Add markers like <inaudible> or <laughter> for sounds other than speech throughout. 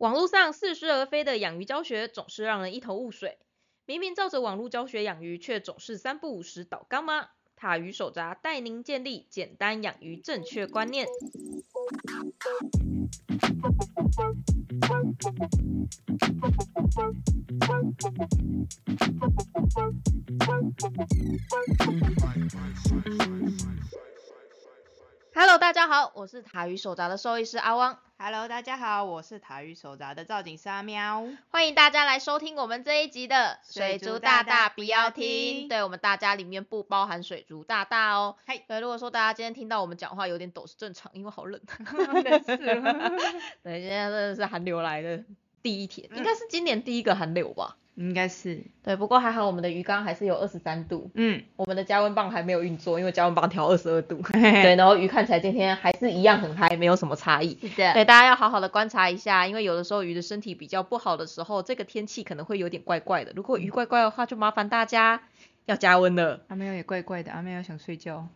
网络上似是而非的养鱼教学总是让人一头雾水。明明照着网络教学养鱼，却总是三不五时倒缸吗？塔鱼手札带您建立简单养鱼正确观念。Hello，大家好，我是塔鱼手札的兽医师阿汪，Hello，大家好，我是塔鱼手札的造景师阿喵。欢迎大家来收听我们这一集的水族大大不要听听。对我们大家里面不包含水族大大哦。嘿对，如果说大家今天听到我们讲话有点抖是正常，因为好冷。<laughs> 冷死了对，今天真的是寒流来的第一天，应该是今年第一个寒流吧。应该是，对，不过还好我们的鱼缸还是有二十三度，嗯，我们的加温棒还没有运作，因为加温棒调二十二度。<laughs> 对，然后鱼看起来今天还是一样很嗨，没有什么差异。是的，对，大家要好好的观察一下，因为有的时候鱼的身体比较不好的时候，这个天气可能会有点怪怪的。如果鱼怪怪的话，就麻烦大家要加温了。阿喵也怪怪的，阿喵想睡觉。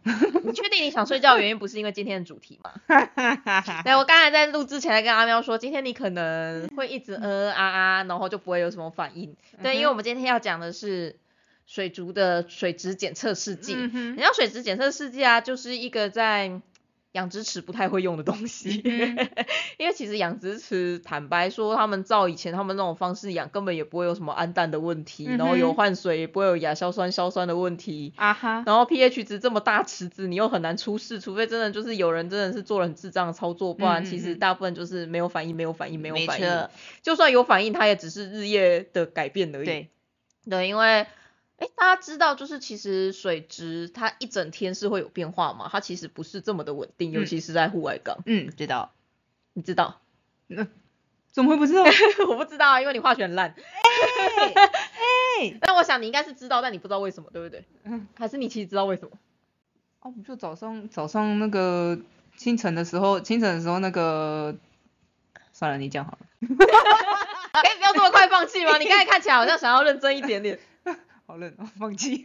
你确定你想睡觉的原因不是因为今天的主题吗？<laughs> 对，我刚才在录之前还跟阿喵说，今天你可能会一直呃啊啊，然后就不会有什么反应。对，因为我们今天要讲的是水族的水质检测试剂。嗯哼你知道水质检测试剂啊，就是一个在养殖池不太会用的东西，嗯 <laughs> 因为其实养殖池坦白说，他们照以前他们那种方式养，根本也不会有什么氨氮的问题，然后有换水也不会有亚硝酸硝酸的问题。啊哈，然后 pH 值这么大池子，你又很难出事，除非真的就是有人真的是做了很智障的操作，不然其实嗯大部分就是没有反应，没有反应，没有反应错。就算有反应，它也只是日夜的改变而已。对，对，因为哎，大家知道，就是其实水质它一整天是会有变化嘛，它其实不是这么的稳定，尤嗯其是在户外港，嗯，知道。你知道？怎么会不知道？<laughs> 我不知道啊，因为你化学很烂。哎，但 <laughs> 我想你应该是知道，但你不知道为什么，对不对？嗯，还是你其实知道为什么？哦，不就早上早上那个清晨的时候，清晨的时候那个，算了，你讲好了。<laughs> 可以不要这么快放弃吗？你刚才看起来好像想要认真一点点。好冷哦，放弃。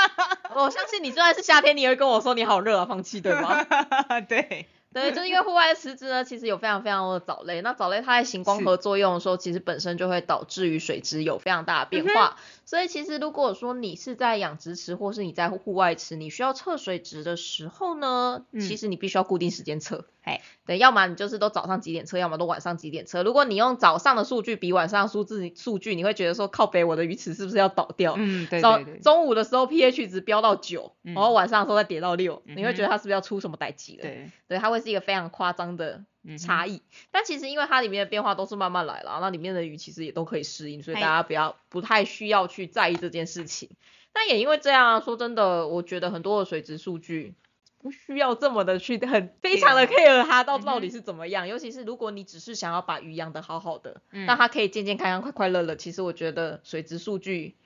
<laughs> 我相信你就算是夏天，你也会跟我说你好热啊，放弃对吗？<laughs> 对，对，就是因为户外的池子呢，其实有非常非常多的藻类。那藻类它在行光合作用的时候，其实本身就会导致于水质有非常大的变化。所以其实如果说你是在养殖池，或是你在户外池，你需要测水质的时候呢，嗯其实你必须要固定时间测。嘿，对，要么你就是都早上几点测，要么都晚上几点测。如果你用早上的数据比晚上的数字数据，你会觉得说靠北我的鱼池是不是要倒掉？嗯，对早对对，中午的时候 pH 值飙到九、嗯然后晚上的时候再跌到六、嗯你会觉得它是不是要出什么歹疾了？对，对，它会是一个非常夸张的差异。但其实因为它里面的变化都是慢慢来啦，那里面的鱼其实也都可以适应，所以大家不要不太需要去在意这件事情。但也因为这样啊，说真的，我觉得很多的水质数据。不需要这么的去很非常的 care 它到到底是怎么样，尤其是如果你只是想要把鱼养得好好的，嗯让它可以健健康康、快快乐乐，其实我觉得水质数据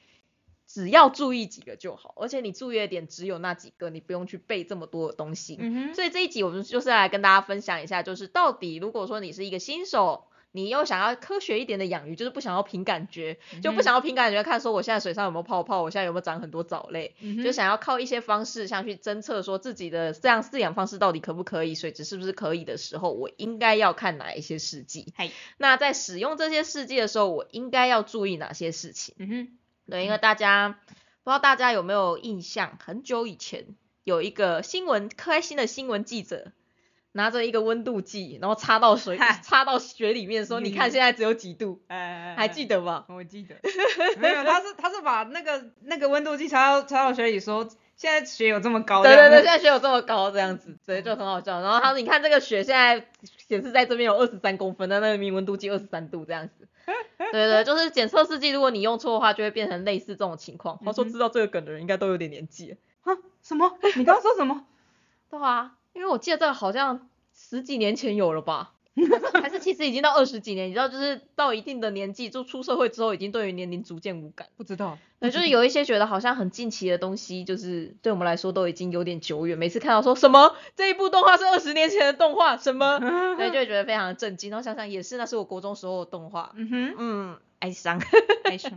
只要注意几个就好，而且你注意的点只有那几个，你不用去背这么多的东西。所以这一集我们就是来跟大家分享一下，就是到底如果说你是一个新手，你又想要科学一点的养鱼，就是不想要凭感觉，就不想要凭感觉看说我现在水上有没有泡泡，我现在有没有长很多藻类，嗯就想要靠一些方式像去侦测说自己的这样饲养方式到底可不可以，水质是不是可以的时候，我应该要看哪一些试剂。嗨，那在使用这些试剂的时候，我应该要注意哪些事情？嗯哼，对，因为大家不知道大家有没有印象，很久以前有一个新闻开心的新闻记者。拿着一个温度计，然后插到水，嗨插到水里面，说：“你看现在只有几度，哎，还记得吗？”我记得，<laughs> 没有，他是他是把那个那个温度计插到插到水里说，现在水有这么高，对对对，现在雪有这么高，这样子，所以，就很好笑。然后他说：“你看这个雪现在显示在这边有二十三公分，那那个明温度计二十三度这样子。” <laughs> 对对，就是检测试剂，如果你用错的话，就会变成类似这种情况。他说知道这个梗的人应该都有点年纪。啊什么？你刚刚说什么？<laughs> 对啊，因为我记得这个好像十几年前有了吧，<laughs> 还是其实已经到二十几年，你知道，就是到一定的年纪，就出社会之后，已经对于年龄逐渐无感。不知道，对，就是有一些觉得好像很近期的东西，就是对我们来说都已经有点久远。每次看到说什么这一部动画是二十年前的动画，什么，<laughs> 对，就会觉得非常的震惊。然后想想也是，那是我国中时候的动画，嗯哼，嗯，哀伤。<laughs> 哀伤，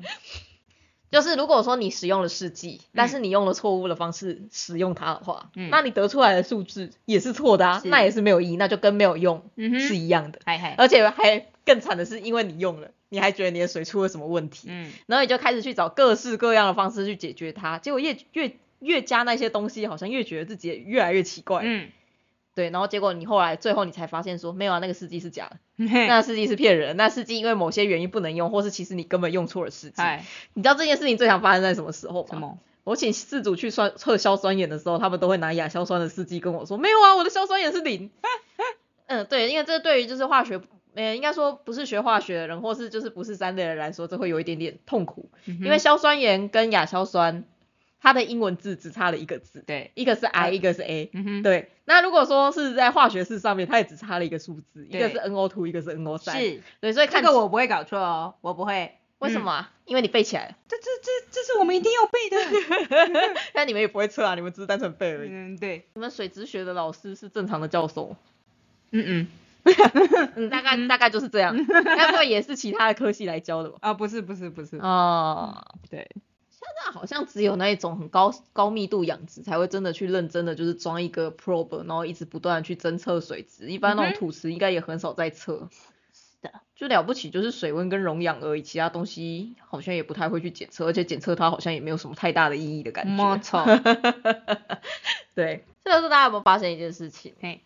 就是如果说你使用了试剂，但是你用了错误的方式使用它的话，嗯那你得出来的数字也是错的啊，那也是没有意义，那就跟没有用是一样的，而且还更惨的是因为你用了，你还觉得你的水出了什么问题，嗯然后你就开始去找各式各样的方式去解决它，结果越越越加那些东西，好像越觉得自己越来越奇怪。嗯，对，然后结果你后来最后你才发现说，没有啊，那个试剂是假的，<laughs> 那那试剂是骗人，那试剂因为某些原因不能用，或是其实你根本用错了试剂。哎，你知道这件事情最常发生在什么时候吗？我请事主去酸测硝酸盐的时候，他们都会拿亚硝酸的试剂跟我说，没有啊，我的硝酸盐是零。<laughs> 嗯，对，因为这对于就是化学，呃，应该说不是学化学的人，或是就是不是三类的人来说，这会有一点点痛苦，因因为硝酸盐跟亚硝酸，它的英文字只差了一个字，对，一个是 I，呃一个是 A。对，那如果说是在化学式上面，它也只差了一个数字，一个是 NO2，一个是 NO3。是对，所以这看个我不会搞错哦，我不会。嗯？为什么啊？因为你背起来了，这这这这是我们一定要背的。<laughs> 但你们也不会测啊，你们只是单纯背而已。嗯，对，你们水质学的老师是正常的教授，嗯嗯，<laughs> 嗯，大概大概就是这样，<laughs> 该不会也是其他的科系来教的吧？啊，不是不是不是，哦，对，现在好像只有那一种很高高密度养殖才会真的去认真的就是装一个 probe，然后一直不断的去侦测水质，一般那种土池应该也很少在测。是的，就了不起就是水温跟溶氧而已，其他东西好像也不太会去检测，而且检测它好像也没有什么太大的意义的感觉。没错，<laughs> 对，这就是大家有没有发现一件事情？嘿，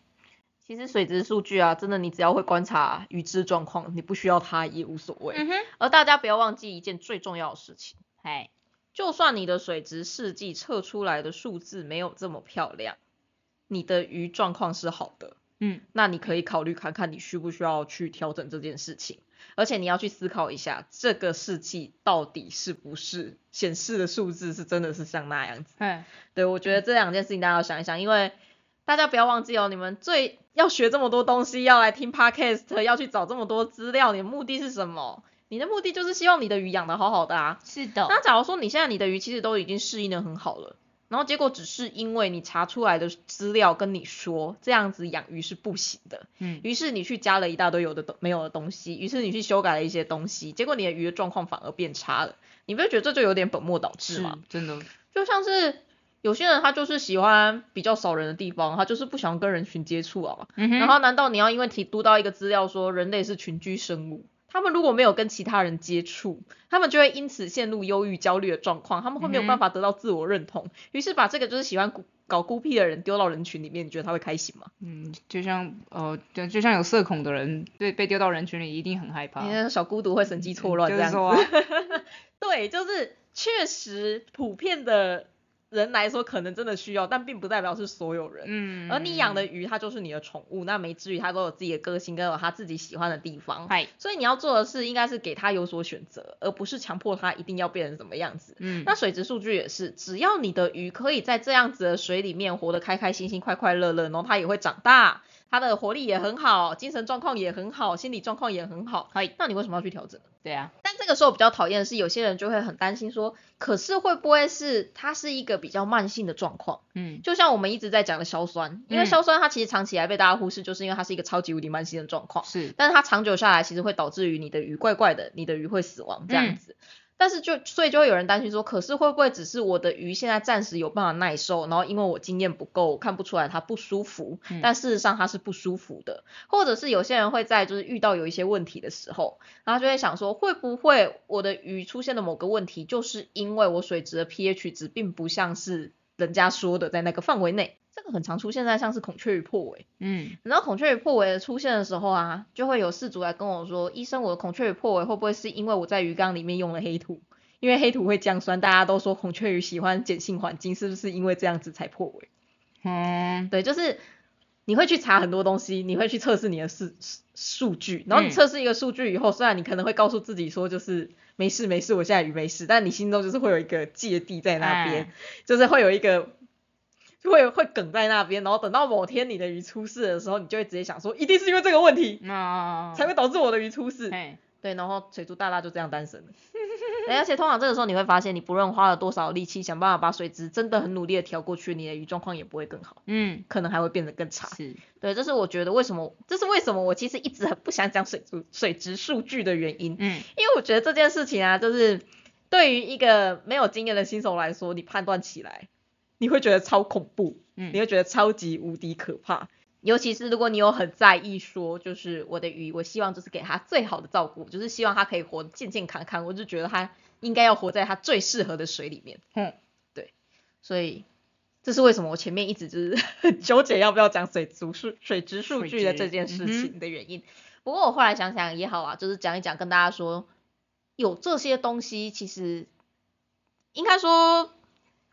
其实水质数据啊，真的你只要会观察鱼质状况，你不需要它也无所谓。嗯哼，而大家不要忘记一件最重要的事情，嗨，就算你的水质试剂测出来的数字没有这么漂亮，你的鱼状况是好的，嗯那你可以考虑看看你需不需要去调整这件事情。而且你要去思考一下，这个试剂到底是不是显示的数字是真的是像那样子。哎，对，我觉得这两件事情大家要想一想，因为大家不要忘记哦，你们最要学这么多东西，要来听 podcast，要去找这么多资料，你的目的是什么？你的目的就是希望你的鱼养的好好的啊。是的，那假如说你现在你的鱼其实都已经适应的很好了，然后结果只是因为你查出来的资料跟你说这样子养鱼是不行的，嗯，于是你去加了一大堆有的东没有的东西，于是你去修改了一些东西，结果你的鱼的状况反而变差了，你不会觉得这就有点本末倒置吗？真的，就像是有些人他就是喜欢比较少人的地方，他就是不想跟人群接触啊嘛。嗯哼，然后难道你要因为提读到一个资料说人类是群居生物，他们如果没有跟其他人接触，他们就会因此陷入忧郁、焦虑的状况，他们会没有办法得到自我认同，于是把这个就是喜欢孤搞孤僻的人丢到人群里面，你觉得他会开心吗？嗯，就像呃，就就像有社恐的人，对，被丢到人群里一定很害怕，小孤独会神经错乱就这样子。是啊，对，就是确实普遍的人来说，可能真的需要，但并不代表是所有人。嗯，而你养的鱼，它就是你的宠物，那每只鱼它都有自己的个性，跟有它自己喜欢的地方。嗨，所以你要做的是，应该是给它有所选择，而不是强迫它一定要变成什么样子。嗯，那水质数据也是，只要你的鱼可以在这样子的水里面活得开开心心、快快乐乐，然后它也会长大，它的活力也很好，精神状况也很好，心理状况也很好。可以，那你为什么要去调整？对啊，但这个时候比较讨厌的是，有些人就会很担心说，可是会不会是它是一个比较慢性的状况？嗯，就像我们一直在讲的硝酸，因为嗯硝酸它其实长期以来被大家忽视，就是因为它是一个超级无敌慢性的状况。是，但是它长久下来，其实会导致于你的鱼怪怪的，你的鱼会死亡这样嗯子。但是就所以就会有人担心说，可是会不会只是我的鱼现在暂时有办法耐受，然后因为我经验不够，我看不出来它不舒服，嗯但事实上它是不舒服的。或者是有些人会在就是遇到有一些问题的时候，然后就会想说，会不会我的鱼出现了某个问题，就是因为我水质的 pH 值并不像是人家说的在那个范围内。这个很常出现在像是孔雀鱼破尾，嗯，然后孔雀鱼破尾的出现的时候啊，就会有事主来跟我说，医生，我的孔雀鱼破尾会不会是因为我在鱼缸里面用了黑土？因为黑土会降酸，大家都说孔雀鱼喜欢碱性环境，是不是因为这样子才破尾？嗯，对，就是你会去查很多东西，你会去测试你的数数据，然后你嗯测试一个数据以后，虽然你可能会告诉自己说就是没事没事，我现在鱼没事，但你心中就是会有一个芥蒂在那边，哎就是会有一个。会会梗在那边，然后等到某天你的鱼出事的时候，你就会直接想说，一定是因为这个问题那才会导致我的鱼出事。嘿，对，然后水族大大就这样诞生了。<laughs> 对而且通常这个时候你会发现，你不论花了多少力气，想办法把水质真的很努力的调过去，你的鱼状况也不会更好，嗯，可能还会变得更差。是，对，这是我觉得为什么，这是为什么我其实一直很不想讲水族水质数据的原因，嗯，因为我觉得这件事情啊，就是对于一个没有经验的新手来说，你判断起来，你会觉得超恐怖，嗯你会觉得超级无敌可怕。尤其是如果你有很在意说，就是我的鱼，我希望就是给它最好的照顾，就是希望它可以活得健健康康，我就觉得它应该要活在它最适合的水里面。嗯，对，所以这是为什么我前面一直就是很 <laughs> 纠结要不要讲水族数、水质数水据的质这件事情的原因。不过我后来想想也好啊，就是讲一讲，跟大家说，有这些东西其实应该说。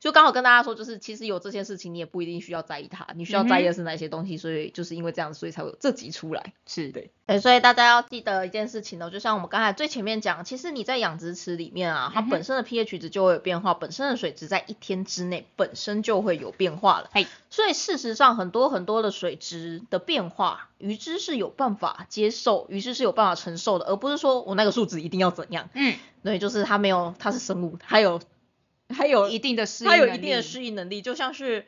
就刚好跟大家说，就是其实有这些事情，你也不一定需要在意它，你需要在意的是哪些东西，所以就是因为这样，所以才会有这集出来。是对，对，所以大家要记得一件事情呢，就像我们刚才最前面讲，其实你在养殖池里面啊，它本身的 pH 值就会有变化，本身的水质在一天之内本身就会有变化了。嘿所以事实上很多很多的水质的变化，鱼只是有办法接受，鱼只是有办法承受的，而不是说我那个数值一定要怎样。嗯，对，就是它没有，它是生物，它有，它有一定的适应它有一定的适应能力，就像是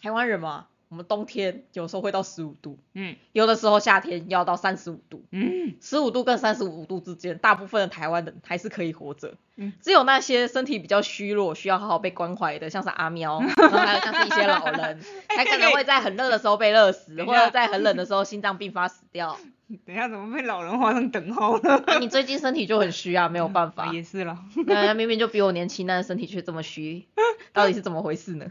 台湾人嘛，我们冬天有时候会到十五度，嗯。有的时候夏天要到三十五度，嗯。十五度跟三十五度之间，大部分的台湾人还是可以活着。嗯。只有那些身体比较虚弱，需要好好被关怀的，像是阿喵，<laughs> 然后还有像是一些老人，<laughs> 才可能会在很热的时候被热死，或者在很冷的时候心脏病发死掉。<laughs> 等一下怎么被老人画上等号了？啊，<laughs> 你最近身体就很虚啊，没有办 <laughs> 法。也是啦，对，明明就比我年轻，但是身体却这么虚，到底是怎么回事呢？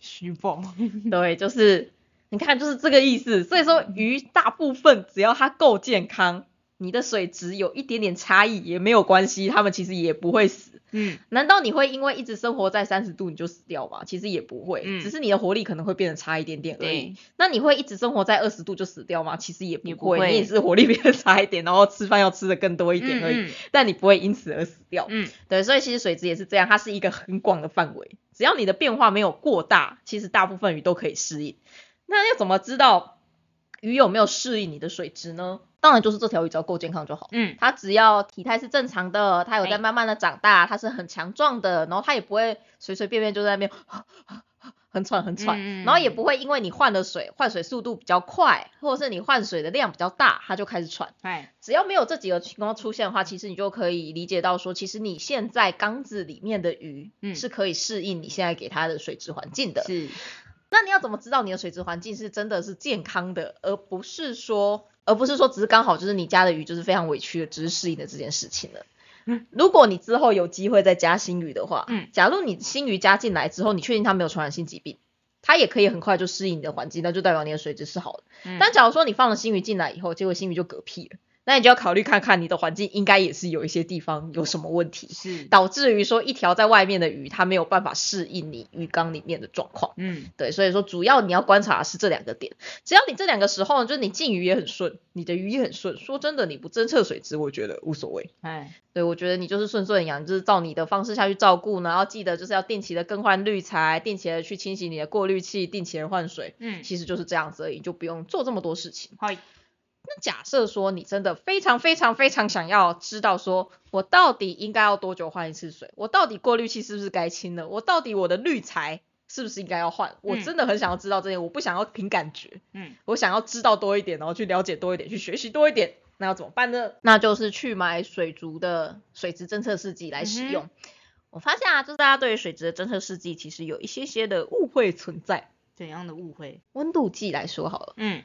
虚报。对，就是你看，就是这个意思。所以说，鱼大部分只要它够健康，你的水质有一点点差异也没有关系，它们其实也不会死。嗯难道你会因为一直生活在三十度你就死掉吗？其实也不会，嗯只是你的活力可能会变得差一点点而已。那你会一直生活在二十度就死掉吗？其实也不会，你也是活力变得差一点，然后吃饭要吃的更多一点而已，嗯但你不会因此而死掉。嗯对，所以其实水质也是这样，它是一个很广的范围，只要你的变化没有过大，其实大部分鱼都可以适应。那要怎么知道鱼有没有适应你的水质呢？当然就是这条鱼只要够健康就好。嗯它只要体态是正常的，它有在哎慢慢的长大，它是很强壮的，然后它也不会随随便便就在那边 <laughs> 很喘很喘，然后也不会因为你换了水换水速度比较快，或者是你换水的量比较大，它就开始喘。哎只要没有这几个情况出现的话，其实你就可以理解到说，其实你现在缸子里面的鱼嗯是可以适应你现在给它的水质环境的。是那你要怎么知道你的水质环境是真的是健康的，而不是说，而不是说只是刚好就是你家的鱼就是非常委屈的，只是适应的这件事情呢？如果你之后有机会再加新鱼的话，嗯假如你新鱼加进来之后，你确定它没有传染性疾病，它也可以很快就适应你的环境，那就代表你的水质是好的。嗯但假如说你放了新鱼进来以后，结果新鱼就嗝屁了，那你就要考虑看看你的环境应该也是有一些地方有什么问题，是导致于说一条在外面的鱼它没有办法适应你鱼缸里面的状况。嗯对，所以说主要你要观察的是这两个点。只要你这两个时候，就是你进鱼也很顺，你的鱼也很顺。说真的，你不侦测水质，我觉得无所谓。哎对，我觉得你就是顺顺养，就是照你的方式下去照顾，然后记得就是要定期的更换滤材，定期的去清洗你的过滤器，定期的换水，嗯其实就是这样子而已，就不用做这么多事情。嗨那假设说你真的非常非常非常想要知道说，我到底应该要多久换一次水？我到底过滤器是不是该清了？我到底我的滤材是不是应该要换？我嗯真的很想要知道这些，我不想要凭感觉，嗯我想要知道多一点，然后去了解多一点，去学习多一点。那要怎么办呢？那就是去买水族的水质侦测试剂来使用。我发现啊，就是大家对于水质的侦测试剂其实有一些些的误会存在。怎样的误会？温度计来说好了，嗯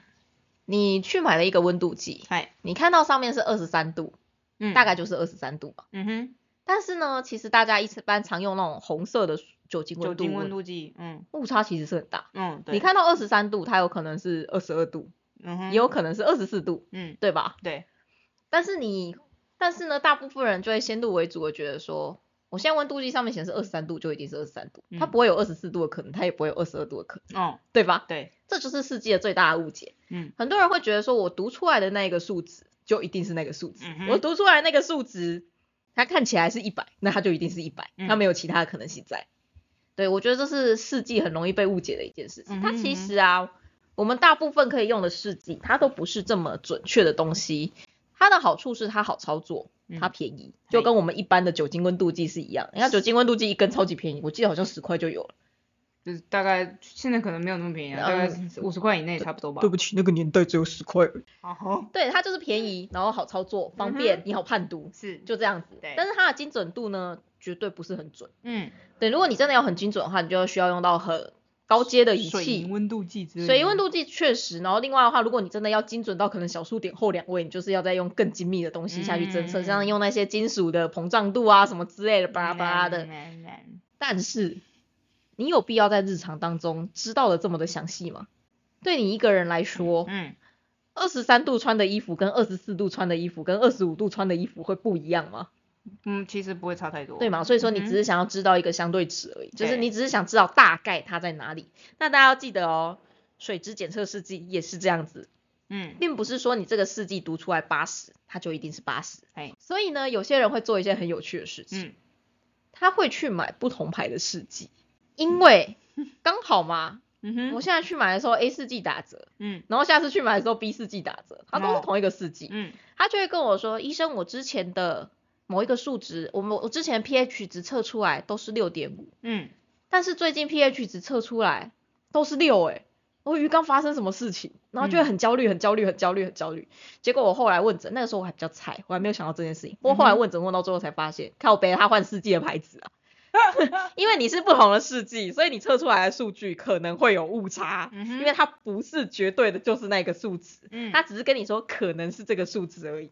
你去买了一个温度计，哎你看到上面是二十三度，嗯。大概就是二十三度吧。嗯哼。但是呢，其实大家一般常用那种红色的酒精温度，酒精温度计嗯。误差其实是很大。嗯对。你看到二十三度，它有可能是二十二度，嗯哼。也有可能是二十四度，嗯。对吧？对。但是你，但是呢，大部分人就会先入为主的觉得说，我现在温度计上面显示二十三度，就一定是二十三度，它嗯不会有二十四度的可能，它也不会有二十二度的可能，哦对吧？对这就是世界最大的误解。嗯很多人会觉得说，我读出来的那个数值就一定是那个数值，嗯我读出来那个数值，它看起来是一百，那它就一定是一百、嗯它没有其他的可能性在。对，我觉得这是试剂很容易被误解的一件事情。嗯哼它其实啊，我们大部分可以用的试剂，它都不是这么准确的东西。它的好处是它好操作，它嗯便宜，就跟我们一般的酒精温度计是一样。你看酒精温度计一根超级便宜，我记得好像十块就有了。就是大概现在可能没有那么便宜啊，大概嗯五十块以内差不多吧。对不起，那个年代只有十块。哦，<laughs> 对，它就是便宜，然后好操作，方便，你好判读，是就这样子。对但是它的精准度呢，绝对不是很准。嗯对，如果你真的要很精准的话，你就需要用到很高阶的仪水器银。温度计之类的。水银温度计确实，然后另外的话，如果你真的要精准到可能小数点后两位，你就是要再用更精密的东西下去侦测，嗯像用那些金属的膨胀度啊什么之类的，巴拉巴拉的。但是，你有必要在日常当中知道的这么的详细吗？对你一个人来说，嗯，二十三度穿的衣服跟二十四度穿的衣服跟二十五度穿的衣服会不一样吗？嗯，其实不会差太多。对嘛？所以说你只是想要知道一个相对值而已，就是你只是想知道大概它在哪里。那大家要记得哦，水质检测试剂也是这样子，嗯，并不是说你这个试剂读出来八十，它就一定是八十。哎，所以呢，有些人会做一件很有趣的事情，嗯。他会去买不同牌的试剂，因为刚好嘛，<laughs> 嗯哼，我现在去买的时候 A 四季打折，嗯。然后下次去买的时候 B 四季打折，它都是哦同一个试剂，嗯。他就会跟我说，医生，我之前的某一个数值，我们我之前 pH 值测出来都是六点五，嗯，但是最近 pH 值测出来都是六，哎，我鱼缸发生什么事情？然后就会很焦虑，很焦虑，很焦虑，很焦虑。结果我后来问诊，那个时候我还比较菜，我还没有想到这件事情。不过后来问诊问到最后才发现，靠背他换试剂的牌子啊。<laughs> 因为你是不同的试剂，所以你测出来的数据可能会有误差，嗯因为它不是绝对的就是那个数值，嗯它只是跟你说可能是这个数值而已。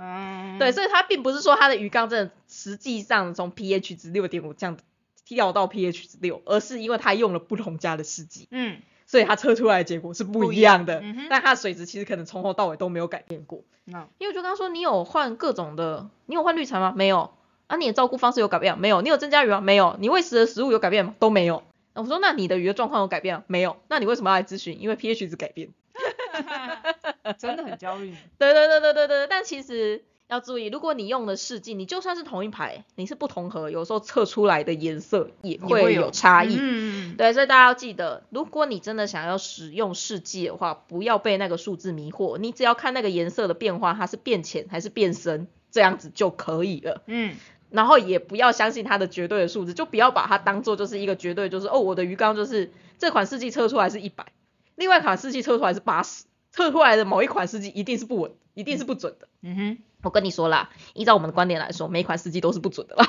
嗯，对，所以它并不是说它的鱼缸真的实际上从 pH 值六点五这样跳到 pH 值六，而是因为它用了不同家的试剂，嗯所以它测出来的结果是不不一一样的。样嗯哼但它的水质其实可能从头到尾都没有改变过。那因为我就刚刚说，你有换各种的，你有换滤材吗？没有。啊，你的照顾方式有改变吗？没有。你有增加鱼吗？没有。你喂食的食物有改变吗？都没有。我说，那你的鱼的状况有改变吗？没有。那你为什么要来咨询？因为 pH 值改变。<laughs> <laughs> 真的很焦虑。对对对对对对，但其实要注意，如果你用的试剂，你就算是同一排，你是不同盒，有时候测出来的颜色也会会有差异。嗯，对，所以大家要记得，如果你真的想要使用试剂的话，不要被那个数字迷惑，你只要看那个颜色的变化，它是变浅还是变深，这样子就可以了。嗯然后也不要相信它的绝对的数字，就不要把它当做就是一个绝对，就是哦，我的鱼缸就是这款试剂测出来是一百，另外一款试剂测出来是八十，测出来的某一款试剂一定是不稳，一定是不准的。嗯哼，我跟你说啦，依照我们的观点来说，每一款试剂都是不准的啦。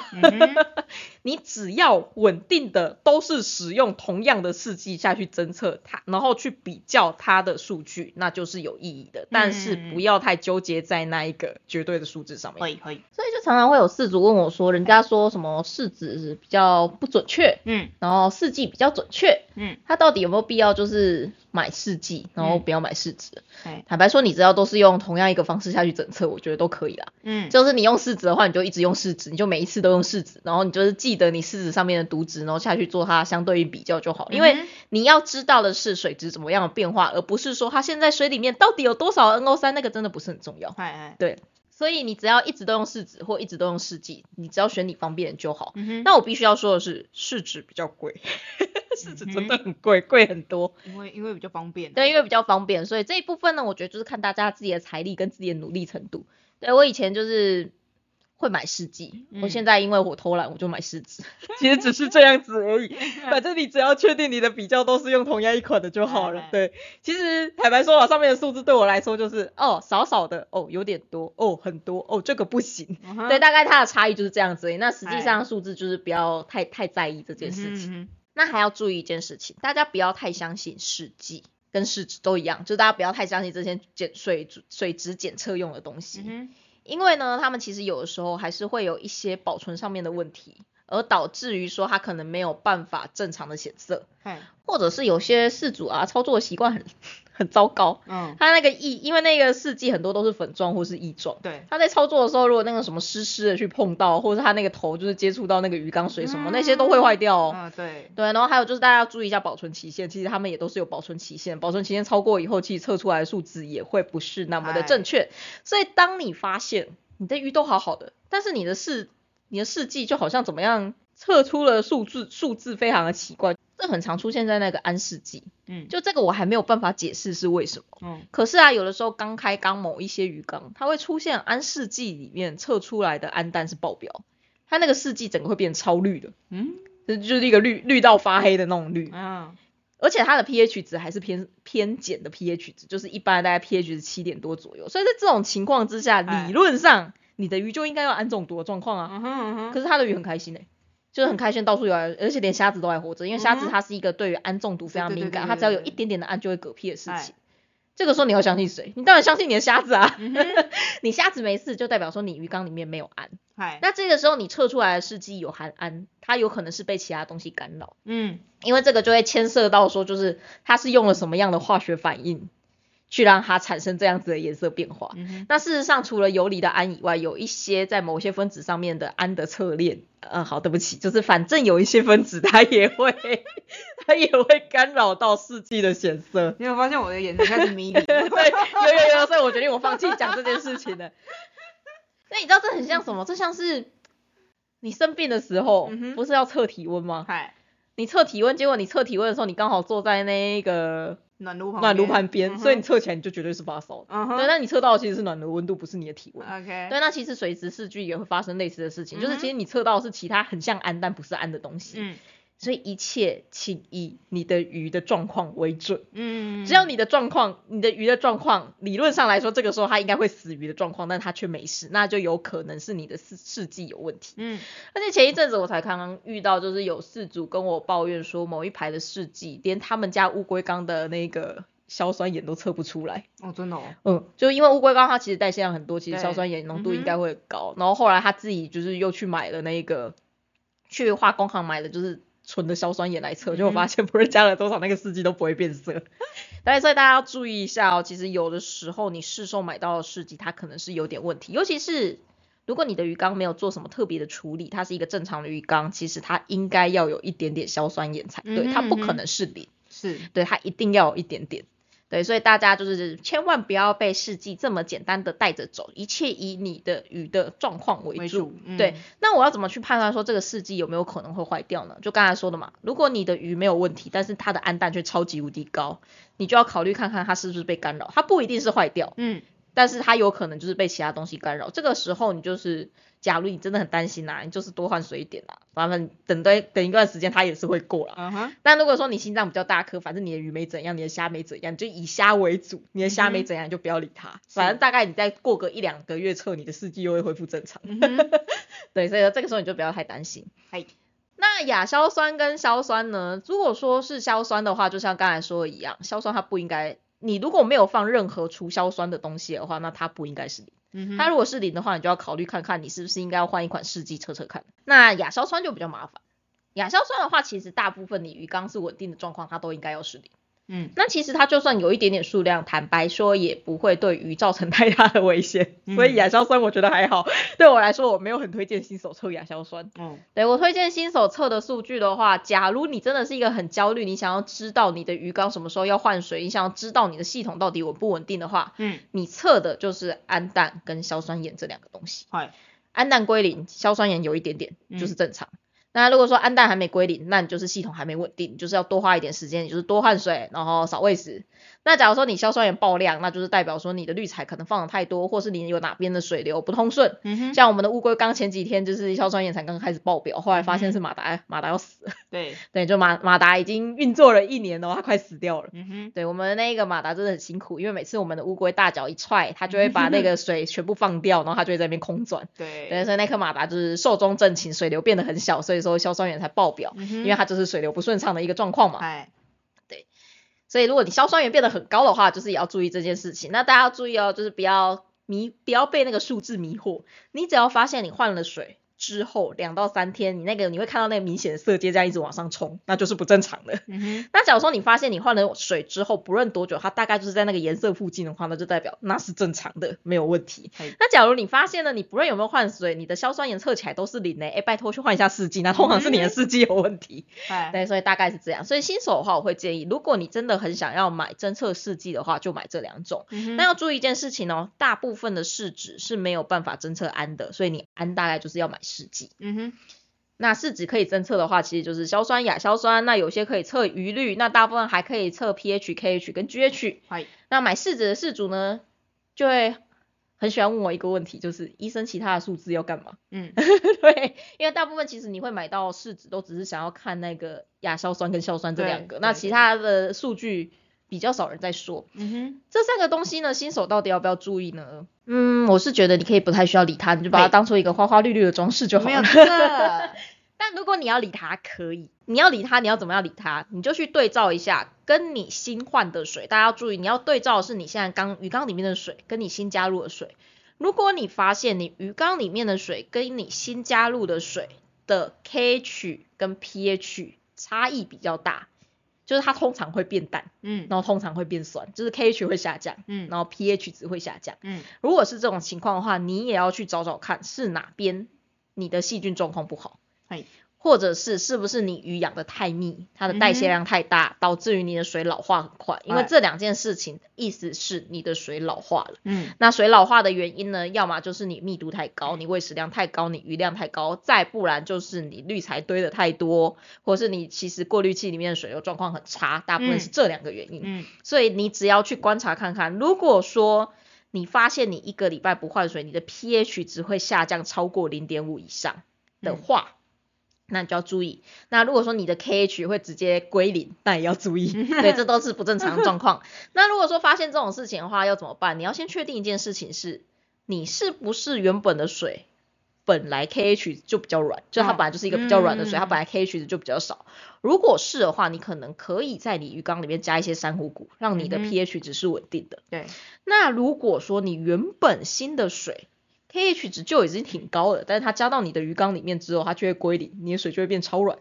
<laughs> 你只要稳定的都是使用同样的试剂下去侦测它，然后去比较它的数据，那就是有意义的。但是不要太纠结在那一个绝对的数字上面。可以可以，所以就常常会有事主问我说，人家说什么试纸比较不准确，嗯然后试剂比较准确，嗯，它到底有没有必要就是买试剂，然后不要买试纸？哎，坦白说，你只要都是用同样一个方式下去检测，我觉得都可以啦。嗯，就是你用试纸的话，你就一直用试纸，你就每一次都用试纸，然后你就是记得你试纸上面的读值，然后下去做它相对应比较就好。因为你要知道的是水质怎么样的变化，而不是说它现在水里面到底有多少 NO 3那个真的不是很重要。哎哎，对，所以你只要一直都用试纸或一直都用试剂，你只要选你方便就好。嗯，那我必须要说的是，试纸比较贵，<laughs> 试纸真的很贵，贵很多。因为因为比较方便，对，因为比较方便，所以这一部分呢，我觉得就是看大家自己的财力跟自己的努力程度。对我以前就是会买试剂，我嗯现在因为我偷懒，我就买试纸，<laughs> 其实只是这样子而已。<laughs> 反正你只要确定你的比较都是用同样一款的就好了哎。对，其实坦白说了，上面的数字对我来说就是哦少少的，哦有点多，哦很多，哦这个不行。对，大概它的差异就是这样子而已。那实际哎上数字就是不要太太在意这件事情。情，那还要注意一件事情，大家不要太相信试剂，跟试纸都一样，就大家不要太相信这些检水水质检测用的东西，嗯因为呢，他们其实有的时候还是会有一些保存上面的问题，而导致于说它可能没有办法正常的显色，或者是有些事主啊操作的习惯很很糟糕，嗯，它那个液，因为那个试剂很多都是粉状或是液状。对，它在操作的时候，如果那个什么湿湿的去碰到，或者是他那个头就是接触到那个鱼缸水什么，那些都会坏掉。哦。嗯，对，对，然后还有就是大家要注意一下保存期限，其实他们也都是有保存期限，保存期限超过以后，其实测出来的数字也会不是那么的正确。所以当你发现你的鱼都好好的，但是你的试你的试剂就好像怎么样测出了数字数字非常的奇怪，这很常出现在那个安试剂，嗯，就这个我还没有办法解释是为什么。嗯，可是啊，有的时候刚开缸某一些鱼缸，它会出现安试剂里面测出来的氨氮是爆表，它那个试剂整个会变超绿的。嗯，就就是一个绿绿到发黑的那种绿，嗯，而且它的 pH 值还是偏偏碱的 pH 值，就是一般大概 pH 值七点多左右，所以在这种情况之下，哎理论上你的鱼就应该要氨中毒的状况啊。嗯哼嗯哼，可是它的鱼很开心哎、就是很开心到处有来，而且连虾子都还活着，因为虾子嗯哼它是一个对于氨中毒非常敏感，对对它只要有一点点的氨就会嗝屁的事哎情。这个时候你要相信谁？你当然相信你的虾子啊！嗯，<laughs> 你虾子没事，就代表说你鱼缸里面没有氨。<laughs> 嗨，那这个时候你测出来的试剂有含氨，它有可能是被其他东西干扰，嗯因为这个就会牵涉到说，就是它是用了什么样的化学反应，去让它产生这样子的颜色变化。嗯，那事实上，除了游离的氨以外，有一些在某些分子上面的氨的侧链，呃，好，对不起，就是反正有一些分子它也会，<laughs> 它也会干扰到试剂的显色。你有发现我的眼睛开始迷离？<laughs> 对，有有有，所以我决定我放弃讲这件事情了。那你知道这很像什么？这像是你生病的时候，嗯不是要测体温吗？嗨，你测体温，结果你测体温的时候，你刚好坐在那个暖炉旁暖炉边。旁边，嗯所以你测起来你就绝对是发烧的。嗯对，那你测到的其实是暖炉温度，不是你的体温。，OK，对，那其实随时视距也会发生类似的事情，就是其实你测到的是其他很像氨但不是氨的东西，嗯所以一切请以你的鱼的状况为准。嗯，只要你的状况，你的鱼的状况，理论上来说，这个时候它应该会死鱼的状况，但它却没事，那就有可能是你的试试剂有问题。嗯而且前一阵子我才刚刚遇到，就是有事主跟我抱怨说，某一排的试剂连他们家乌龟缸的那个硝酸盐都测不出来。哦，真的哦，嗯，就因为乌龟缸它其实代谢量很多，其实硝酸盐浓度应该会很高。然后后来他自己就是又去买了那个，去化工行买的就是纯的硝酸盐来测，结果嗯哼发现不论加了多少，那个试剂都不会变色。<laughs> 但所以大家要注意一下哦，其实有的时候你市售买到的试剂它可能是有点问题，尤其是。如果你的鱼缸没有做什么特别的处理，它是一个正常的鱼缸，其实它应该要有一点点硝酸盐才对，嗯哼它不可能是零。是，对，它一定要有一点点。对，所以大家就是千万不要被试剂这么简单的带着走，一切以你的鱼的状况为主。为主嗯对，那我要怎么去判断说这个试剂有没有可能会坏掉呢？就刚才说的嘛，如果你的鱼没有问题，但是它的氨氮却超级无敌高，你就要考虑看看它是不是被干扰。它不一定是坏掉，嗯但是它有可能就是被其他东西干扰。这个时候你就是，假如你真的很担心啦、你就是多换水一点啦，反正等对等一段时间它也是会过啦。嗯哼，但如果说你心脏比较大颗，反正你的鱼没怎样，你的虾没怎样，你就以虾为主。你的虾没怎样，你就不要理它。反正大概你再过个一两个月测，你的四季又会恢复正常。嗯哼，<laughs> 对，所以这个时候你就不要太担心。嗨，那亚硝酸跟硝酸呢？如果说是硝酸的话，就像刚才说的一样，硝酸它不应该，你如果没有放任何除硝酸的东西的话，那它不应该是零。嗯，它如果是零的话，你就要考虑看看你是不是应该要换一款试剂测测看。那亚硝酸就比较麻烦。亚硝酸的话，其实大部分你鱼缸是稳定的状况，它都应该要是零。嗯那其实它就算有一点点数量，坦白说也不会对鱼造成太大的危险。所以嗯亚硝酸我觉得还好，对我来说我没有很推荐新手测亚硝酸。嗯，对我推荐新手测的数据的话，假如你真的是一个很焦虑，你想要知道你的鱼缸什么时候要换水，你想要知道你的系统到底稳不稳定的话，嗯，你测的就是氨氮跟硝酸盐这两个东西。嗨，氨氮归零，硝酸盐有一点点，嗯就是正常。那如果说氨氮还没归零，那你就是系统还没稳定，你就是要多花一点时间，你就是多换水，然后少喂食。那假如说你硝酸盐爆量，那就是代表说你的滤材可能放的太多，或是你有哪边的水流不通顺。嗯哼，像我们的乌龟刚前几天就是硝酸盐才刚开始爆表，后来发现是马达，马达要死了。对，对，就马马达已经运作了一年了，它快死掉了。嗯哼，对我们那个马达真的很辛苦，因为每次我们的乌龟大脚一踹，它就会把那个水全部放掉，然后它就会在那边空转。<laughs> 对，对，所以那颗马达就是寿终正寝，水流变得很小，所以说硝酸盐才爆表，嗯因为它就是水流不顺畅的一个状况嘛。对，所以如果你硝酸盐变得很高的话，就是也要注意这件事情。那大家要注意哦，就是不要迷，不要被那个数字迷惑。你只要发现你换了水之后两到三天，你那个你会看到那个明显的色阶这样一直往上冲，那就是不正常的。那假如说你发现你换了水之后，不论多久，它大概就是在那个颜色附近的话，那就代表那是正常的，没有问题。那假如你发现了你不论有没有换水，你的硝酸盐测起来都是零呢，哎，拜托去换一下试剂，那通常是你的试剂有问题。<laughs> 嗨，对，所以大概是这样。所以新手的话，我会建议，如果你真的很想要买侦测试剂的话，就买这两种。嗯，那要注意一件事情哦，大部分的试纸是没有办法侦测氨的，所以你氨大概就是要买试剂。嗯哼，那试纸可以侦测的话，其实就是硝酸、亚硝酸，那有些可以测余氯，那大部分还可以测 pH、KH 跟 GH。嗨，那买试纸的试主呢，就会很喜欢问我一个问题，就是医生其他的数字要干嘛？嗯，<laughs> 对，因为大部分其实你会买到试纸，都只是想要看那个亚硝酸跟硝酸这对两个，那其他的数据比较少人在说。嗯哼，这三个东西呢，新手到底要不要注意呢？嗯，我是觉得你可以不太需要理它，你就把它当做一个花花绿绿的装饰就好了。没有这，<laughs> 但如果你要理它，可以，你要理它，你要怎么样理它？你就去对照一下，跟你新换的水，大家要注意，你要对照的是你现在缸鱼缸里面的水，跟你新加入的水。如果你发现你鱼缸里面的水跟你新加入的水的 KH 跟 pH 差异比较大，就是它通常会变淡，嗯。然后通常会变酸，就是 KH 会下降，嗯。然后 pH 值会下降。嗯。如果是这种情况的话，你也要去找找看是哪边你的细菌状况不好，嘿或者是是不是你鱼养的太密，它的代谢量太大，导致于你的水老化很快。因为哎这两件事情意思是你的水老化了。嗯那水老化的原因呢，要么就是你密度太高，你喂食量太高，你鱼量太高，再不然就是你滤材堆的太多，或是你其实过滤器里面的水流状况很差，大部分是这两个原因。嗯所以你只要去观察看看，如果说你发现你一个礼拜不换水，你的 pH 值会下降超过零点五以上的话，那你就要注意。那如果说你的 KH 会直接归零，那也要注意，<laughs> 对，这都是不正常的状况。那如果说发现这种事情的话，要怎么办？你要先确定一件事情是，你是不是原本的水本来 KH 就比较软，就它嗯本来就是一个比较软的水，嗯它本来 KH 值就比较少。如果是的话，你可能可以在你鱼缸里面加一些珊瑚骨，让你的 pH 值是稳定的。对，那如果说你原本新的水 KH 值就已经挺高了，但是它加到你的鱼缸里面之后，它就会归零，你的水就会变超软。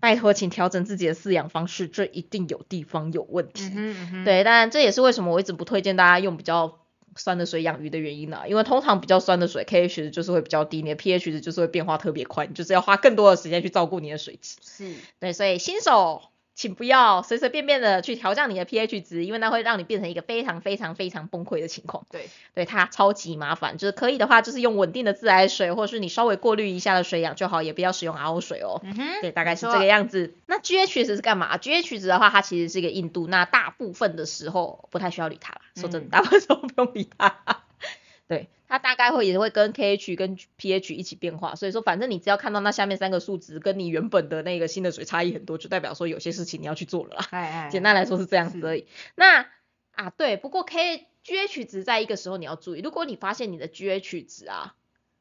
拜托，请调整自己的饲养方式，这一定有地方有问题。嗯哼嗯哼，对，当然这也是为什么我一直不推荐大家用比较酸的水养鱼的原因啦、因为通常比较酸的水 KH 值就是会比较低，你的 pH 值就是会变化特别快，你就是要花更多的时间去照顾你的水质。是，对，所以新手请不要随随便便的去调降你的 pH 值，因为那会让你变成一个非常非常非常崩溃的情况。对，对它超级麻烦，就是可以的话，就是用稳定的自来水，或者是你稍微过滤一下的水养就好，也不要使用 RO 水哦。嗯哼，对，大概是这个样子。那 GH 值是干嘛？GH 值的话，它其实是一个硬度，那大部分的时候不太需要理它啦。说真的，嗯大部分时候不用理它。对，它大概会也会跟 KH 跟 pH 一起变化，所以说反正你只要看到那下面三个数值跟你原本的那个新的水差异很多，就代表说有些事情你要去做了啦。哎哎，<laughs> 简单来说是这样子而已。那啊对，不过 K GH 值在一个时候你要注意，如果你发现你的 GH 值啊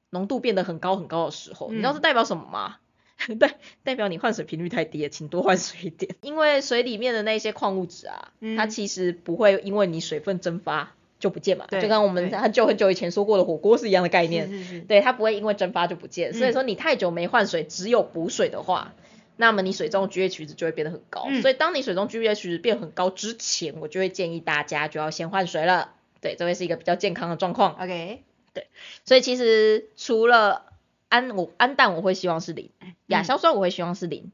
浓度变得很高很高的时候，你知道嗯是代表什么吗？<laughs> 对，代表你换水频率太低了，请多换水一点。因为水里面的那些矿物质啊，它嗯其实不会因为你水分蒸发就不见嘛，就对跟我们对很久很久以前说过的火锅是一样的概念。是是是，对，它不会因为蒸发就不见。所以嗯说你太久没换水，只有补水的话，那么你水中 GH 值就会变得很高。嗯所以当你水中 GH 值变很高之前，我就会建议大家就要先换水了。对，这会是一个比较健康的状况。OK，对所以其实除了氨我氨氮我会希望是零，亚嗯硝酸我会希望是零。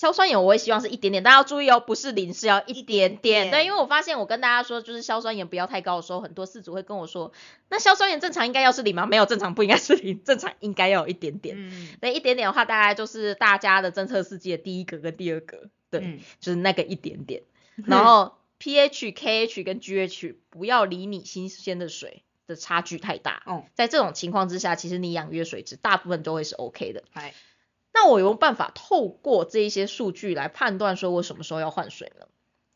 硝酸盐我会希望是一点点，大家要注意哦，不是零，是要一点点。点对，因为我发现我跟大家说，就是硝酸盐不要太高的时候，很多饲主会跟我说，那硝酸盐正常应该要是零吗？没有，正常不应该是零，正常应该要有一点点。嗯那一点点的话，大概就是大家的侦测试剂的第一格跟第二格，对，嗯就是那个一点点。然后 pH、KH 跟 GH 不要离你新鲜的水的差距太大。哦，在这种情况之下，其实你养鱼的水质大部分都会是 OK 的。哎，那我有办法透过这一些数据来判断说我什么时候要换水呢？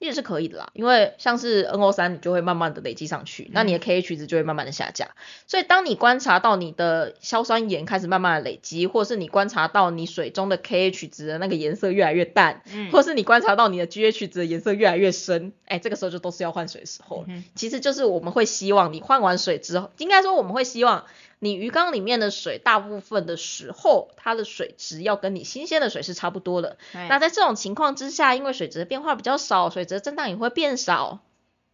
也是可以的啦，因为像是 NO 三，你就会慢慢的累积上去，那你的 KH 值就会慢慢的下降。所以当你观察到你的硝酸盐开始慢慢的累积，或是你观察到你水中的 KH 值的那个颜色越来越淡，嗯或是你观察到你的 GH 值的颜色越来越深，哎，这个时候就都是要换水的时候了。嗯其实就是我们会希望你换完水之后，应该说我们会希望你鱼缸里面的水大部分的时候，它的水质要跟你新鲜的水是差不多的。哎那在这种情况之下，因为水质的变化比较少，水质的震荡也会变少，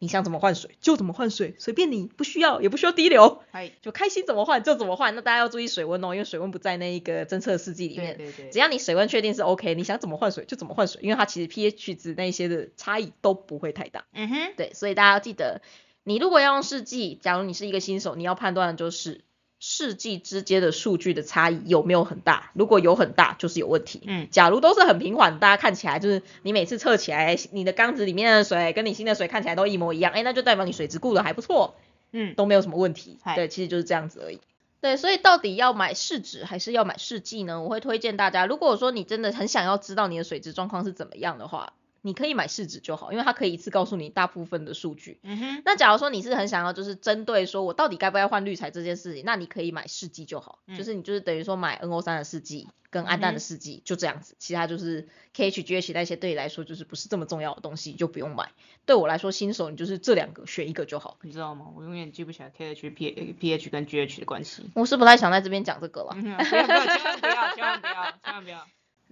你想怎么换水就怎么换水，随便你，不需要也不需要滴流，哎，就开心怎么换就怎么换。那大家要注意水温哦，因为水温不在那一个侦测试剂里面。对对，只要你水温确定是 OK，你想怎么换水就怎么换水，因为它其实 pH 值那些的差异都不会太大。嗯哼，对，所以大家要记得，你如果要用试剂，假如你是一个新手，你要判断的就是试剂之间的数据的差异有没有很大，如果有很大，就是有问题。嗯假如都是很平缓，大家看起来就是你每次测起来，你的缸子里面的水跟你新的水看起来都一模一样，哎，那就代表你水质顾的还不错，嗯，都没有什么问题。对，其实就是这样子而已。对，所以到底要买试纸还是要买试剂呢？我会推荐大家，如果说你真的很想要知道你的水质状况是怎么样的话，你可以买试纸就好，因为它可以一次告诉你大部分的数据。嗯哼，那假如说你是很想要就是针对说我到底该不该换滤材这件事情，那你可以买试剂就好，嗯就是你就是等于说买 NO 三的试剂跟氨氮的试剂，就这样子，其他就是 KH、GH 那些对你来说就是不是这么重要的东西，就不用买。对我来说，新手你就是这两个选一个就好。你知道吗？我永远记不起来 KH、P pH 跟 GH 的关系。我是不太想在这边讲这个了。嗯，不要不要，千万不要，千万不要，千万不要。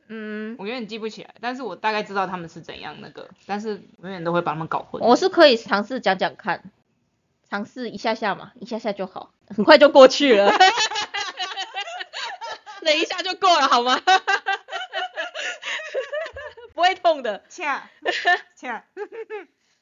嗯，我永远记不起来，但是我大概知道他们是怎样那个，但是永远都会把他们搞混。我是可以尝试讲讲看，尝试一下下嘛，一下下就好，很快就过去了。<laughs> 等一下就过了好吗？<laughs> 不会痛的。<laughs> 恰恰，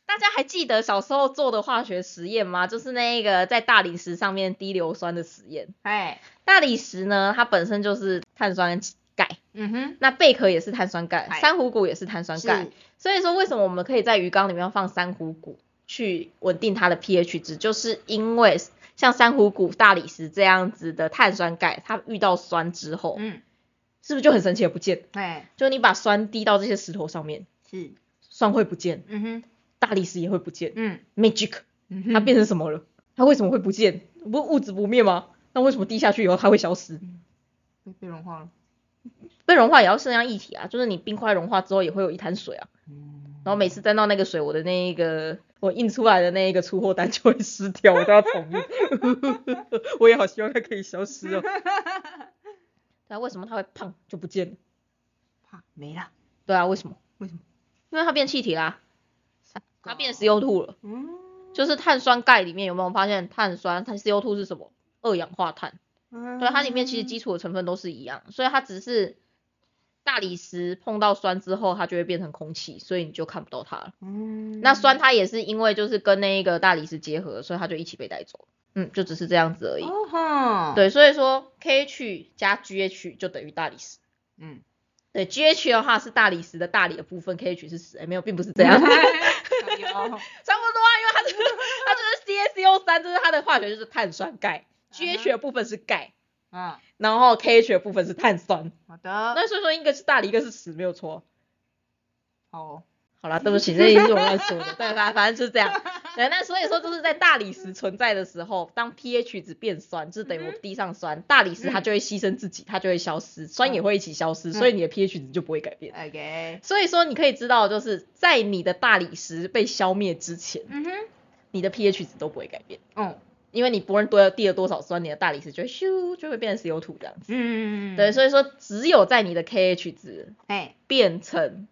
大家还记得小时候做的化学实验吗？就是那个在大理石上面滴硫酸的实验。哎，大理石呢，它本身就是碳酸钙，嗯哼，那贝壳也是碳酸钙，珊瑚骨也是碳酸钙。所以说，为什么我们可以在鱼缸里面放珊瑚骨去稳定它的 pH 值，就是因为像珊瑚骨、大理石这样子的碳酸钙，它遇到酸之后，嗯，是不是就很神奇的不见？哎，就你把酸滴到这些石头上面，是，酸会不见，嗯哼，大理石也会不见嗯，，magic，它变成什么了？它为什么会不见？不物质不灭吗？那为什么滴下去以后它会消失？被被融化了。被融化也要剩下液体啊，就是你冰块融化之后也会有一滩水啊。嗯，然后每次沾到那个水，我的那一个我印出来的那一个出货单就会失掉，我都要重印。<laughs> 我也好希望它可以消失哦。<laughs> 对啊，为什么它会胖就不见了？啪，没了。对啊，为什么？为什么？因为它变气体啦，它变 CO2 了。嗯，就是碳酸钙里面有没有发现碳酸？它 CO2 是什么？二氧化碳。对，它里面其实基础的成分都是一样，所以它只是大理石碰到酸之后，它就会变成空气，所以你就看不到它了。嗯，那酸它也是因为就是跟那个大理石结合，所以它就一起被带走。嗯，就只是这样子而已。哦哈，，对，所以说 KH 加 GH 就等于大理石。嗯，对，GH 的话是大理石的大理的部分，KH 是石，哎，没有，并不是这样 <laughs> <laughs> 差不多啊，因为它是它就是 CaCO 三，就是它的化学就是碳酸钙，GH 的部分是钙，嗯，然后 KH 的部分是碳酸。好的，那所以说一个是大理，一个是石，没有错。好哦，好啦，<laughs> 对不起，这也是我乱说的。对，反反正就是这样。<laughs> 对，那所以说就是在大理石存在的时候，当 pH 值变酸，就是等于我滴上酸，大理石它就会牺牲自己，它就会消失，酸也会一起消失，所以你的 pH 值就不会改变。OK，所以说你可以知道，就是在你的大理石被消灭之前，嗯哼，你的 pH 值都不会改变，哦，因为你不论多滴了多少酸，你的大理石就会咻就会变成 CO2 这样子。嗯，对，所以说只有在你的 KH 值哎，变成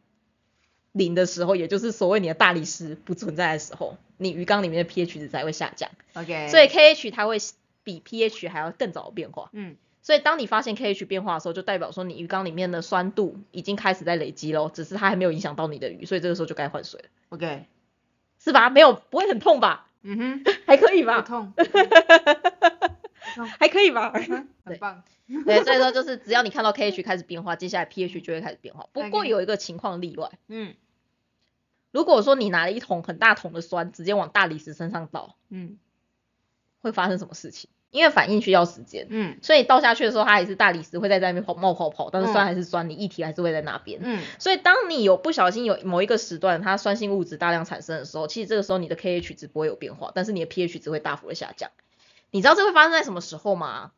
零的时候，也就是所谓你的大理石不存在的时候，你鱼缸里面的 pH 值才会下降。OK，所以 KH 它会比 pH 还要更早的变化。嗯，所以当你发现 KH 变化的时候，就代表说你鱼缸里面的酸度已经开始在累积喽，只是它还没有影响到你的鱼，所以这个时候就该换水了，OK，是吧？没有，不会很痛吧？嗯哼，还可以吧？不痛，还可以吧？很棒，对，所以说就是只要你看到 KH 开始变化，接下来 pH 就会开始变化。不过有一个情况例外，嗯。如果说你拿了一桶很大桶的酸，直接往大理石身上倒，嗯。会发生什么事情？因为反应需要时间，嗯所以倒下去的时候，它还是大理石会在那边跑冒泡泡，但是嗯酸还是酸，你液体还是会在那边。嗯所以当你有不小心有某一个时段它酸性物质大量产生的时候，其实这个时候你的 KH 值不会有变化，但是你的 pH 值会大幅的下降。你知道这会发生在什么时候吗？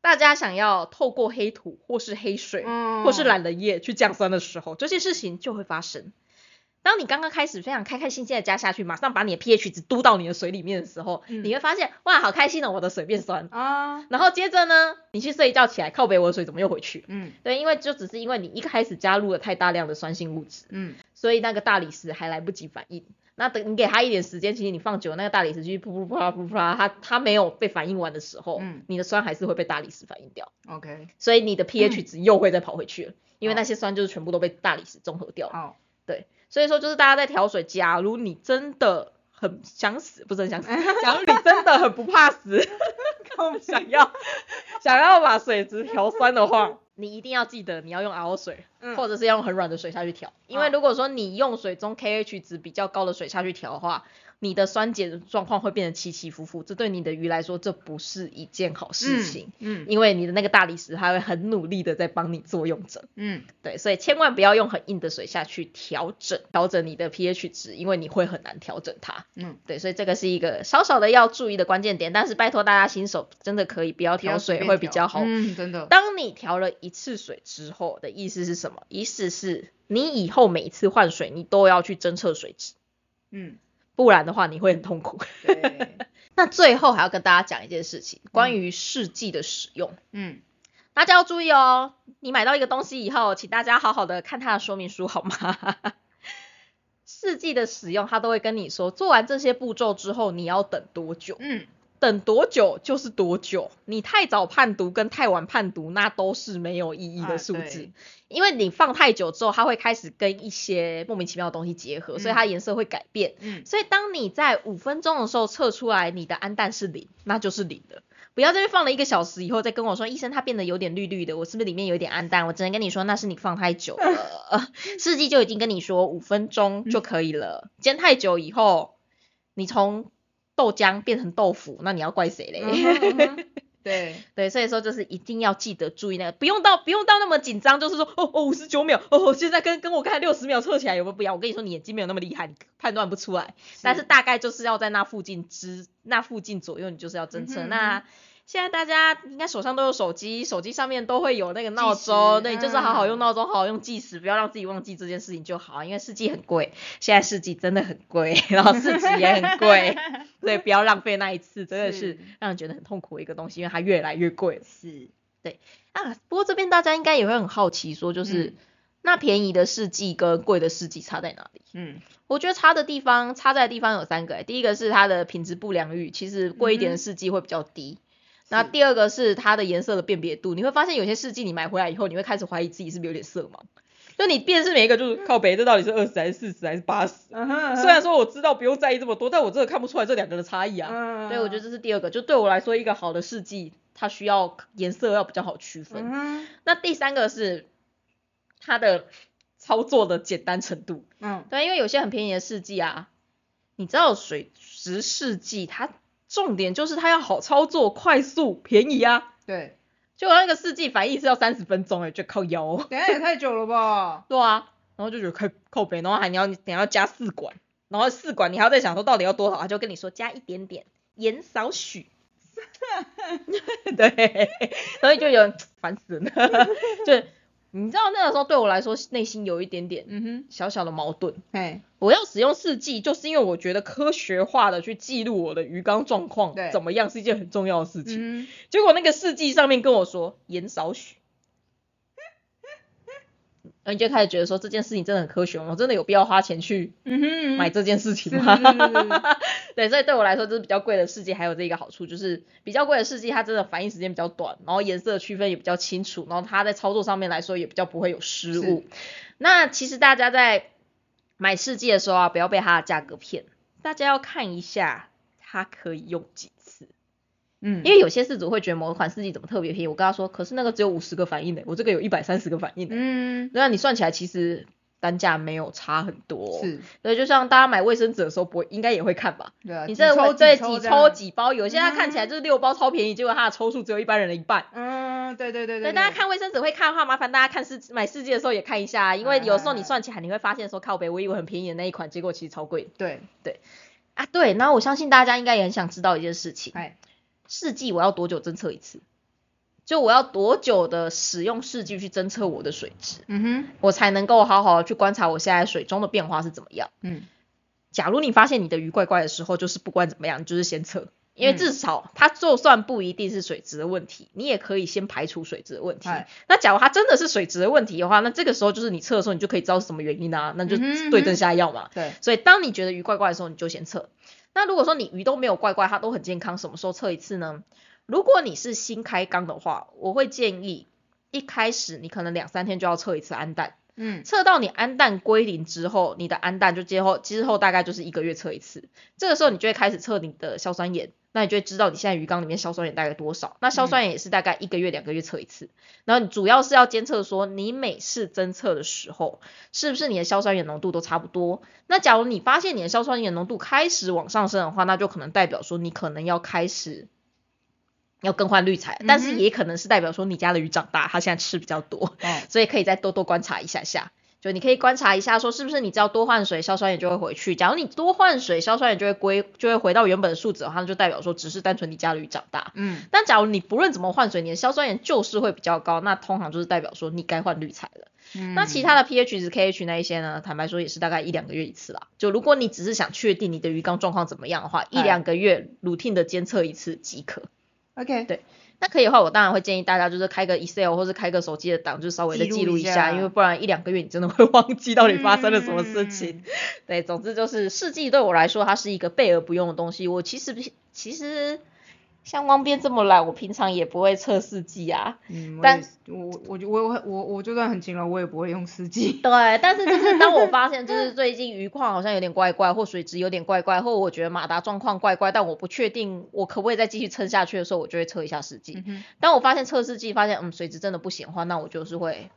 大家想要透过黑土或是黑水，嗯，或是懒人液去降酸的时候，这些事情就会发生。当你刚刚开始非常开开心心的加下去，马上把你的 pH 值嘟到你的水里面的时候，嗯。你会发现哇，好开心哦，我的水变酸。啊，然后接着呢，你去睡一觉起来，靠北我的水怎么又回去？嗯。对，因为就只是因为你一开始加入了太大量的酸性物质，嗯。所以那个大理石还来不及反应。那等你给它一点时间，其实你放久了，那个大理石继续噗噗噗啦噗噗啦，它它没有被反应完的时候，嗯。你的酸还是会被大理石反应掉，，OK，所以你的 pH <laughs> 值又会再跑回去了，因为那些酸就是全部都被大理石中和掉了。好，所以说就是大家在调水，假如你真的很想死，不是很想死，假如你真的很不怕死 <laughs> <laughs> 想要想要把水质调酸的话，你一定要记得你要用 RO 水，嗯或者是要用很软的水下去调，因为如果说你用水中 KH 值比较高的水下去调的话，你的酸碱状况会变得起起伏伏，这对你的鱼来说这不是一件好事情，嗯因为你的那个大理石它会很努力的在帮你作用着，嗯对，所以千万不要用很硬的水下去调整调整你的 pH 值，因为你会很难调整它。嗯，对，所以这个是一个稍稍的要注意的关键点，但是拜托大家新手真的可以不要调水会比较好。嗯，真的。当你调了一次水之后的意思是什么？意思是你以后每一次换水，你都要去侦测水质，嗯，不然的话你会很痛苦。<laughs> 那最后还要跟大家讲一件事情，关于试剂的使用。嗯大家要注意哦，你买到一个东西以后，请大家好好的看它的说明书好吗？<laughs> 试剂的使用，它都会跟你说，做完这些步骤之后，你要等多久？嗯，等多久就是多久。你太早判读跟太晚判读，那都是没有意义的啊数字。对因为你放太久之后，它会开始跟一些莫名其妙的东西结合，所以它颜色会改变。嗯所以当你在五分钟的时候测出来你的氨氮是零，那就是零的。不要这边放了一个小时以后再跟我说，医生它变得有点绿绿的，我是不是里面有点氨氮？我只能跟你说那是你放太久了，<laughs> 试剂就已经跟你说五分钟就可以了。煎太久以后，你从豆浆变成豆腐，那你要怪谁嘞？<laughs> 对，对，所以说就是一定要记得注意那个，不用到不用到那么紧张，就是说哦哦五十九秒，哦现在跟跟我看六十秒测起来有没有不一样？我跟你说你眼睛没有那么厉害，你判断不出来，但是大概就是要在那附近之那附近左右，你就是要侦测。那现在大家应该手上都有手机，手机上面都会有那个闹钟，时对，就是好好用嗯闹钟，好好用计时，不要让自己忘记这件事情就好。因为试剂很贵，现在试剂真的很贵，<laughs> 然后试纸也很贵，<laughs> 所以不要浪费那一次，真的是是让人觉得很痛苦的一个东西，因为它越来越贵是，对，啊，不过这边大家应该也会很好奇，说就是、嗯那便宜的试剂跟贵的试剂差在哪里？嗯我觉得差的地方，差在的地方有三个、欸。第一个是它的品质不良率，其实贵一点的试剂会比较低。那第二个是它的颜色的辨别度，你会发现有些试剂你买回来以后，你会开始怀疑自己是不是有点色盲。就你辨识每一个就是靠北，这到底是二十还是四十还是八十？虽然说我知道不用在意这么多，但我真的看不出来这两个的差异啊。嗯对，我觉得这是第二个，就对我来说，一个好的试剂，它需要颜色要比较好区分。那第三个是它的操作的简单程度，嗯对，因为有些很便宜的试剂啊，你知道水质试剂它重点就是它要好操作、快速、便宜啊。对，结果那个试剂反应是要三十分钟哎，就靠腰、哦。等下也太久了吧？<laughs> 对啊，然后就觉得靠靠北，然后还你要你要加四管，然后四管你还要再想说到底要多少，他就跟你说加一点点，盐少许。<laughs> 对，所以就有人烦死了，<laughs> 就你知道那个时候对我来说内心有一点点嗯哼，小小的矛盾。哎，我要使用试剂，就是因为我觉得科学化的去记录我的鱼缸状况怎么样是一件很重要的事情。嗯结果那个试剂上面跟我说盐少许，然后你就开始觉得说这件事情真的很科学吗？我真的有必要花钱去买这件事情是吗？是是是是 <laughs> 对，所以对我来说，就是比较贵的试剂，还有这一个好处就是比较贵的试剂，它真的反应时间比较短，然后颜色区分也比较清楚，然后它在操作上面来说也比较不会有失误。那其实大家在买试剂的时候啊，不要被它的价格骗，大家要看一下它可以用几次。嗯，因为有些事主会觉得某款试剂怎么特别便宜，我跟他说，可是那个只有五十个反应的，我这个有一百三十个反应的，嗯那你算起来其实单价没有差很多。，是，对，就像大家买卫生纸的时候，不会应该也会看吧？对啊，你这几抽对几抽几包，有些它看起来就是六包超便宜，结果它的抽数只有一般人的一半。嗯，对对对对，大家看卫生纸会看的话，麻烦大家看试买试剂的时候也看一下，因为有时候你算起来你会发现说靠北，我以为很便宜的那一款，结果其实超贵对，啊。对，然后我相信大家应该也很想知道一件事情，哎，试剂我要多久侦测一次？就我要多久的使用试剂去侦测我的水质，嗯哼，我才能够好好的去观察我现在水中的变化是怎么样。嗯假如你发现你的鱼怪怪的时候，就是不管怎么样，你就是先测，因为嗯至少它就算不一定是水质的问题，你也可以先排除水质的问题哎。那假如它真的是水质的问题的话，那这个时候就是你测的时候，你就可以知道是什么原因啊，那就对症下药嘛。对，所以当你觉得鱼怪怪的时候，你就先测。那如果说你鱼都没有怪怪，它都很健康，什么时候测一次呢？如果你是新开缸的话，我会建议一开始你可能两三天就要测一次氨氮。嗯测到你氨氮归零之后，你的氨氮就之后之后大概就是一个月测一次，这个时候你就会开始测你的硝酸盐，那你就会知道你现在鱼缸里面硝酸盐大概多少。那硝酸盐也是大概一个月、两个月测一次。然后你主要是要监测说，你每次侦测的时候，是不是你的硝酸盐浓度都差不多？那假如你发现你的硝酸盐浓度开始往上升的话，那就可能代表说你可能要开始要更换滤材，但是也可能是代表说你家的鱼长大，它现在吃比较多，所以可以再多多观察一下下。就你可以观察一下，说是不是你只要多换水，硝酸盐就会回去。假如你多换水，硝酸盐就会归就会回到原本的数值的话，那就代表说只是单纯你家的鱼长大。嗯。但假如你不论怎么换水，你的硝酸盐就是会比较高，那通常就是代表说你该换滤材了。嗯。那其他的 pH 值、KH 那一些呢？坦白说也是大概一两个月一次啦。就如果你只是想确定你的鱼缸状况怎么样的话，一两个月 routine 的监测一次即可。OK。对。那可以的话，我当然会建议大家就是开个 Excel 或是开个手机的档，就稍微的记录一下，因为不然一两个月你真的会忘记到底发生了什么事情。对，总之就是试剂对我来说，它是一个备而不用的东西。我其实其实。像光边这么懒，我平常也不会测试剂啊。嗯，但我我我我我我就算很勤劳，我也不会用试剂。对，但是就是当我发现就是最近鱼况好像有点怪怪，或水质有点怪怪，或我觉得马达状况怪怪，但我不确定我可不可以再继续撑下去的时候，我就会测一下四季。当我发现测试剂发现嗯水质真的不行的话，那我就是会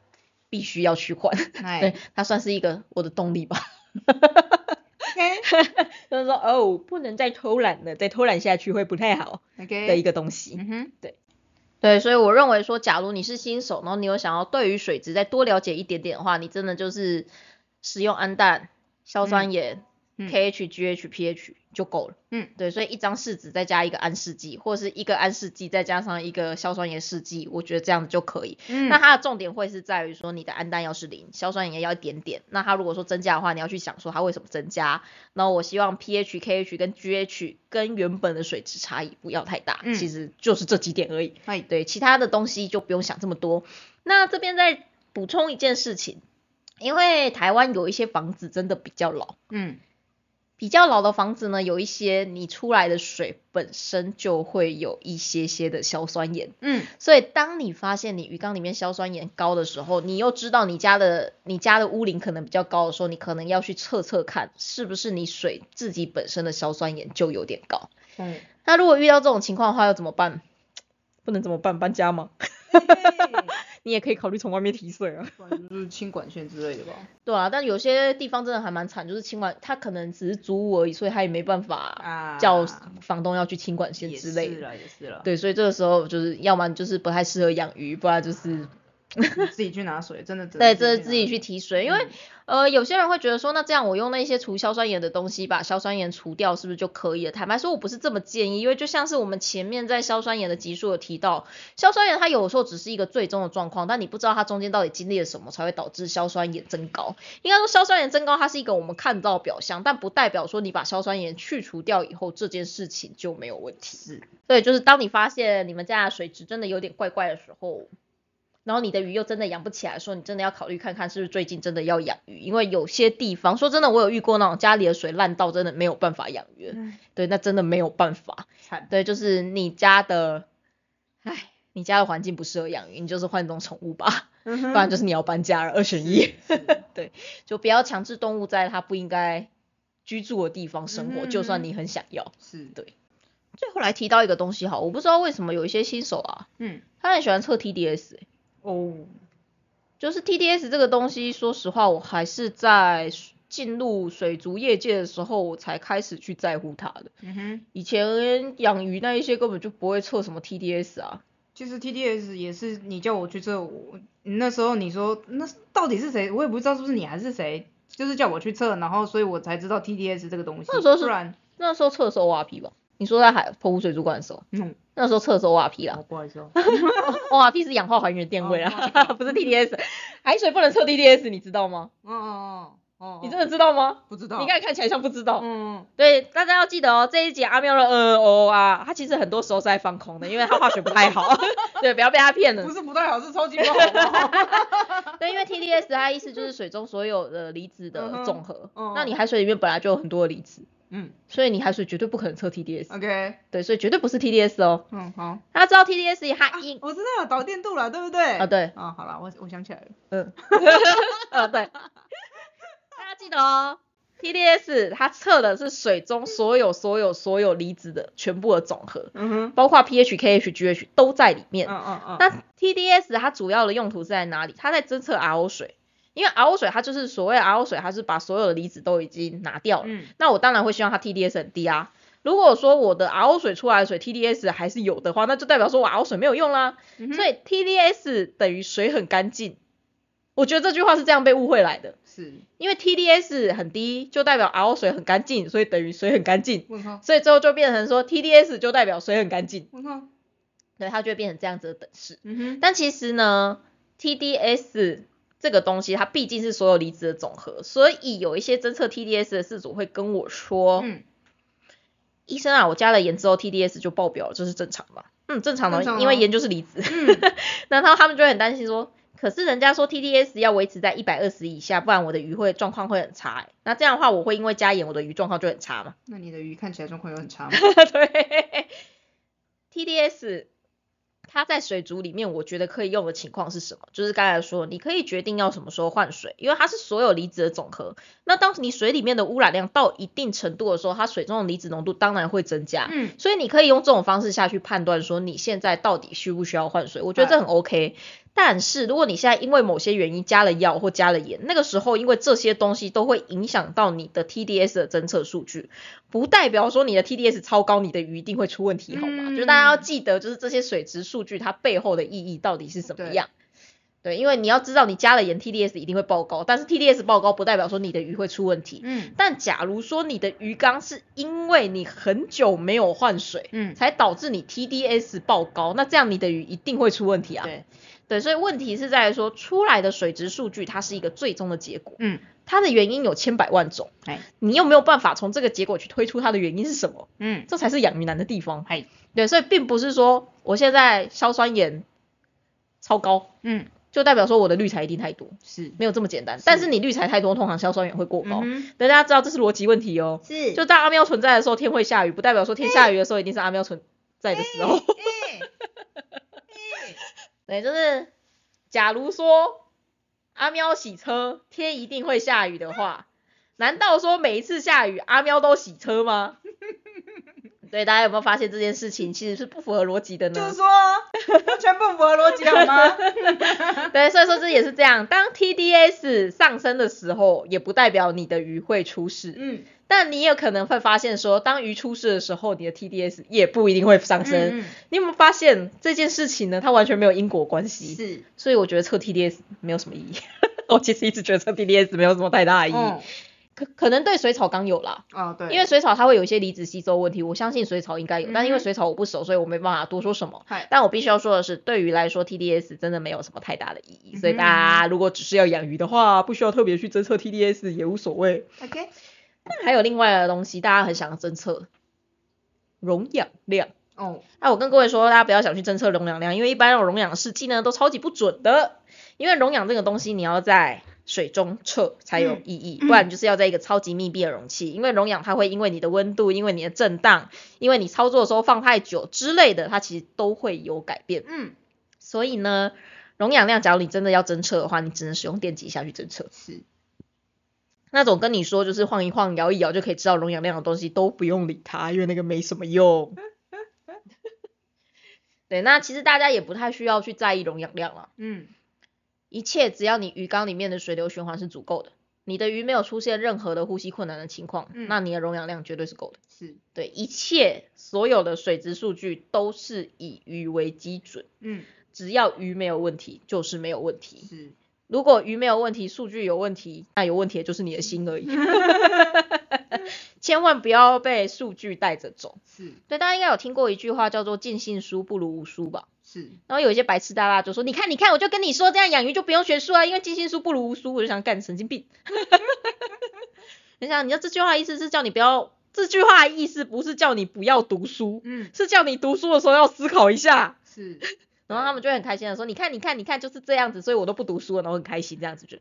必须要去换。<laughs> 对，它算是一个我的动力吧。<laughs> <laughs> 就是说，哦，不能再偷懒了，再偷懒下去会不太好的一个东西。嗯哼，对，对，所以我认为说，假如你是新手，然后你有想要对于水质再多了解一点点的话，你真的就是使用氨氮、硝酸盐。H G H P H 就够了。嗯，对，所以一张试纸再加一个安试剂，或者是一个安试剂再加上一个硝酸盐试剂，我觉得这样子就可以。嗯，那它的重点会是在于说你的氨氮要是零，硝酸盐要一点点。那它如果说增加的话，你要去想说它为什么增加。然后我希望 P H K H 跟 G H 跟原本的水质差异不要太大，其实就是这几点而已。哎，对，其他的东西就不用想这么多。那这边再补充一件事情，因为台湾有一些房子真的比较老。嗯。比较老的房子呢，有一些你出来的水本身就会有一些些的硝酸盐，嗯，所以当你发现你鱼缸里面硝酸盐高的时候，你又知道你家的你家的屋龄可能比较高的时候，你可能要去测测看是不是你水自己本身的硝酸盐就有点高，嗯，那如果遇到这种情况的话，要怎么办？<laughs> 不能怎么办？搬家吗？<laughs> 你也可以考虑从外面提水啊，就是清管线之类的吧。<laughs> 对啊，但有些地方真的还蛮惨，就是清管他可能只是租屋而已，所以他也没办法叫房东要去清管线之类的。是了，也是了。对，所以这个时候就是要么就是不太适合养鱼，不然就是。自己去拿水，真的对，这是自己去提水，因为呃有些人会觉得说，那这样我用那些除硝酸盐的东西把硝酸盐除掉，是不是就可以了？坦白说，我不是这么建议，因为就像是我们前面在硝酸盐的集数有提到，硝酸盐它有时候只是一个最终的状况，但你不知道它中间到底经历了什么才会导致硝酸盐增高。应该说硝酸盐增高它是一个我们看到表象，但不代表说你把硝酸盐去除掉以后这件事情就没有问题。是，对，就是当你发现你们家的水质真的有点怪怪的时候。然后你的鱼又真的养不起来，说你真的要考虑看看是不是最近真的要养鱼，因为有些地方说真的，我有遇过那种家里的水烂到真的没有办法养鱼，对，那真的没有办法，对，就是你家的，唉，你家的环境不适合养鱼，你就是换种宠物吧，不然就是你要搬家了，二选一，<laughs> 对，就不要强制动物在它不应该居住的地方生活，就算你很想要，是。对。最后来提到一个东西哈，我不知道为什么有一些新手啊，嗯，他很喜欢测 TDS。哦，就是 TDS 这个东西，说实话，我还是在进入水族业界的时候，我才开始去在乎它的。嗯哼，以前养鱼那一些根本就不会测什么 TDS 啊。其实 TDS 也是你叫我去测，我那时候你说那到底是谁，我也不知道是不是你还是谁，就是叫我去测，然后所以我才知道 TDS 这个东西。那时候是那时候测的是 ORP 吧？你说在海澎湖水族馆的时候，嗯，<laughs> 那时候测的是 ORP 啦，不好意思哦，<laughs> ORP 是氧化还原电位啦，不 <laughs> 是 TDS，海水不能测 TDS，你知道吗？嗯嗯嗯，哦，你真的知道吗？不知道，你看看起来像不知道，嗯，对，大家要记得哦，这一集阿喵的呃哦啊，他其实很多时候是在放空的，因为他化学不太好，对，不要被他骗了，不是不太好，是超级不好，对，因为 TDS 它意思就是水中所有的离子的总和，那你海水里面本来就有很多的离子。嗯，所以你海水绝对不可能测 TDS。OK，对，所以绝对不是 TDS 哦。嗯，好。大家知道 TDS 它应，我知道导电度了，对不对？啊，对。啊，好了，我我想起来了。嗯。<laughs> 啊，对。大家记得哦，TDS 它测的是水中所有所有所有离子的全部的总和，嗯哼，包括 pH、KH、GH 都在里面。嗯嗯嗯，那 TDS 它主要的用途是在哪里？它在侦测 RO 水，因为 RO 水它就是所谓 RO 水，它是把所有的离子都已经拿掉了。嗯那我当然会希望它 TDS 很低啊。如果说我的 RO 水出来的水 TDS 还是有的话，那就代表说我 RO 水没有用啦。嗯所以 TDS 等于水很干净。我觉得这句话是这样被误会来的，是因为 TDS 很低，就代表 RO 水很干净，所以等于水很干净。所以最后就变成说 TDS 就代表水很干净，对，它就会变成这样子的等式。嗯哼，但其实呢，TDS 这个东西它毕竟是所有离子的总和，所以有一些侦测 TDS 的事主会跟我说，嗯，医生啊，我加了盐之后 TDS 就爆表了，这是正常的吗？嗯，正常的，因为盐就是离子。嗯然后他们就会很担心说，可是人家说 TDS 要维持在一百二十以下，不然我的鱼会状况会很差、欸。那这样的话，我会因为加盐，我的鱼状况就很差嘛？那你的鱼看起来状况有很差吗？<laughs> 对，TDS 它在水族里面，我觉得可以用的情况是什么？就是刚才说，你可以决定要什么时候换水，因为它是所有离子的总和。那当你水里面的污染量到一定程度的时候，它水中的离子浓度当然会增加。嗯所以你可以用这种方式下去判断说你现在到底需不需要换水，我觉得这很 OK。但是如果你现在因为某些原因加了药或加了盐，那个时候因为这些东西都会影响到你的 TDS 的侦测数据，不代表说你的 TDS 超高，你的鱼一定会出问题，好吗？嗯就是大家要记得，就是这些水质数据它背后的意义到底是什么样。对，因为你要知道你加了盐，TDS 一定会爆高，但是 TDS 爆高不代表说你的鱼会出问题。嗯但假如说你的鱼缸是因为你很久没有换水，嗯，才导致你 TDS 爆高，那这样你的鱼一定会出问题啊。对，对，所以问题是在于说出来的水质数据它是一个最终的结果，嗯它的原因有千百万种，哎你又没有办法从这个结果去推出它的原因是什么？嗯这才是养鱼难的地方。哎对，所以并不是说我现在硝酸盐超高，嗯就代表说我的滤材一定太多，是没有这么简单。但是你滤材太多，通常硝酸盐会过高。大家知道这是逻辑问题哦。是就当阿喵存在的时候，天会下雨，不代表说天下雨的时候一定是阿喵存在的时候。哎对，就是假如说阿喵洗车，天一定会下雨的话，难道说每一次下雨阿喵都洗车吗？<laughs> 对，大家有没有发现这件事情其实是不符合逻辑的呢？就是说完全不符合逻辑好吗？<laughs> 对，所以说这也是这样。当 TDS 上升的时候，也不代表你的鱼会出事。嗯但你有可能会发现说，当鱼出事的时候，你的 TDS 也不一定会上升。嗯你有没有发现这件事情呢？它完全没有因果关系。是所以我觉得测 TDS 没有什么意义。<laughs> 我其实一直觉得测 TDS 没有什么太大的意义，哦可可能对水草缸有啦，哦对，因为水草它会有一些离子吸收问题，我相信水草应该有，但因为水草我不熟，所以我没办法多说什么。但我必须要说的是，对于来说 TDS 真的没有什么太大的意义，所以大家如果只是要养鱼的话，不需要特别去侦测 TDS 也无所谓。OK <laughs> 还有另外的东西，大家很想要侦测溶氧量。哦那我跟各位说，大家不要想去侦测溶氧量，因为一般那种容氧试剂呢都超级不准的。因为溶氧这个东西，你要在水中测才有意义，嗯不然你就是要在一个超级密闭的容器。因为溶氧它会因为你的温度、因为你的震荡、因为你操作的时候放太久之类的，它其实都会有改变。嗯所以呢，溶氧量，假如你真的要侦测的话，你只能使用电极下去侦测。是那种跟你说就是晃一晃、摇一摇就可以知道溶氧量的东西，都不用理它，因为那个没什么用。对，那其实大家也不太需要去在意溶氧量了，嗯一切只要你鱼缸里面的水流循环是足够的，你的鱼没有出现任何的呼吸困难的情况，嗯那你的溶氧量绝对是够的。是对，一切所有的水质数据都是以鱼为基准，嗯只要鱼没有问题就是没有问题。是如果鱼没有问题，数据有问题，那有问题的就是你的心而已。<laughs> <laughs> 千万不要被数据带着走。是对，大家应该有听过一句话叫做“尽信书不如无书”吧？是然后有一些白痴大大就说：“你看，你看，我就跟你说，这样养鱼就不用学书啊，因为尽信书不如无书。”我就想干神经病。<laughs> 你想，你知道这句话意思是叫你不要，这句话的意思不是叫你不要读书，嗯是叫你读书的时候要思考一下。是然后他们就会很开心的说：“你看，你看，你看，就是这样子，所以我都不读书了，然后很开心这样子就。”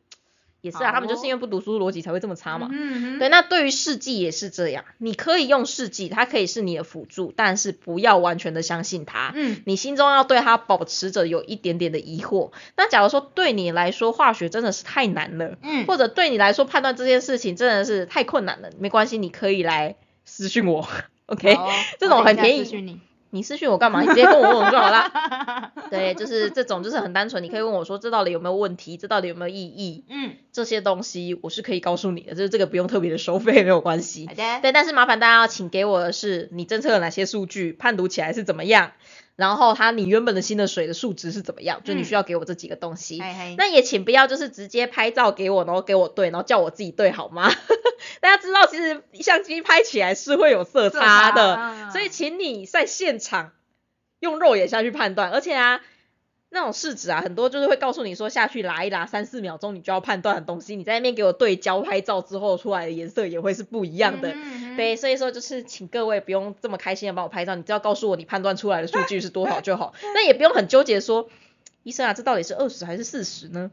也是啊，他们就是因为不读书，逻辑才会这么差嘛。嗯对，那对于试剂也是这样，你可以用试剂，它可以是你的辅助，但是不要完全的相信它。嗯，你心中要对它保持着有一点点的疑惑。那假如说对你来说化学真的是太难了，嗯，或者对你来说判断这件事情真的是太困难了，没关系，你可以来私讯我，<laughs> OK？好这种很便宜你你私讯我干嘛？<laughs> 你直接跟我问我就好啦。对，就是这种就是很单纯，你可以问我说这到底有没有问题，这到底有没有意义，嗯，这些东西我是可以告诉你的，就是这个不用特别的收费，没有关系好。的，对，但是麻烦大家要请给我的是你侦测了哪些数据，判读起来是怎么样，然后它你原本的新的水的数值是怎么样，就你嗯需要给我这几个东西。那也请不要就是直接拍照给我，然后给我对，然后叫我自己对好吗？<laughs> 大家知道其实相机拍起来是会有色色差的，差所以请你在现场用肉眼下去判断，而且啊。那种试纸啊，很多就是会告诉你说下去拉一拉，三四秒钟你就要判断的东西，你在那边给我对焦拍照之后出来的颜色也会是不一样的。嗯对，所以说就是请各位不用这么开心的帮我拍照，你只要告诉我你判断出来的数据是多少就好。<laughs> 那也不用很纠结说，医生啊，这到底是二十还是四十呢？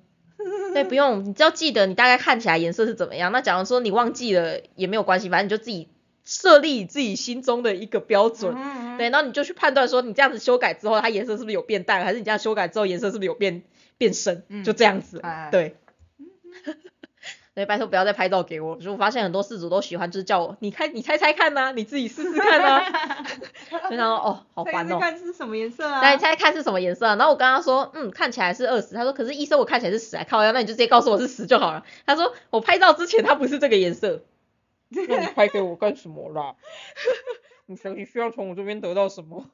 对，不用，你只要记得你大概看起来颜色是怎么样。那假如说你忘记了也没有关系，反正你就自己设立自己心中的一个标准。对，然后你就去判断说你这样子修改之后，它颜色是不是有变淡，还是你这样修改之后颜色是不是有变变深，嗯就这样子。哎对。对，拜托不要再拍照给我。就我发现很多事主都喜欢，就是叫我你看你猜猜看呐、你自己试试看呐、<laughs> 就想说哦，好烦哦。看是什么颜色啊？来猜看是什么颜色啊、然后我跟他说，嗯，看起来是二十。他说，可是医生我看起来是十，啊靠呀，那你就直接告诉我是十就好了。他说，我拍照之前它不是这个颜色。<laughs> 那你拍给我干什么啦？<laughs> 你想你需要从我这边得到什么？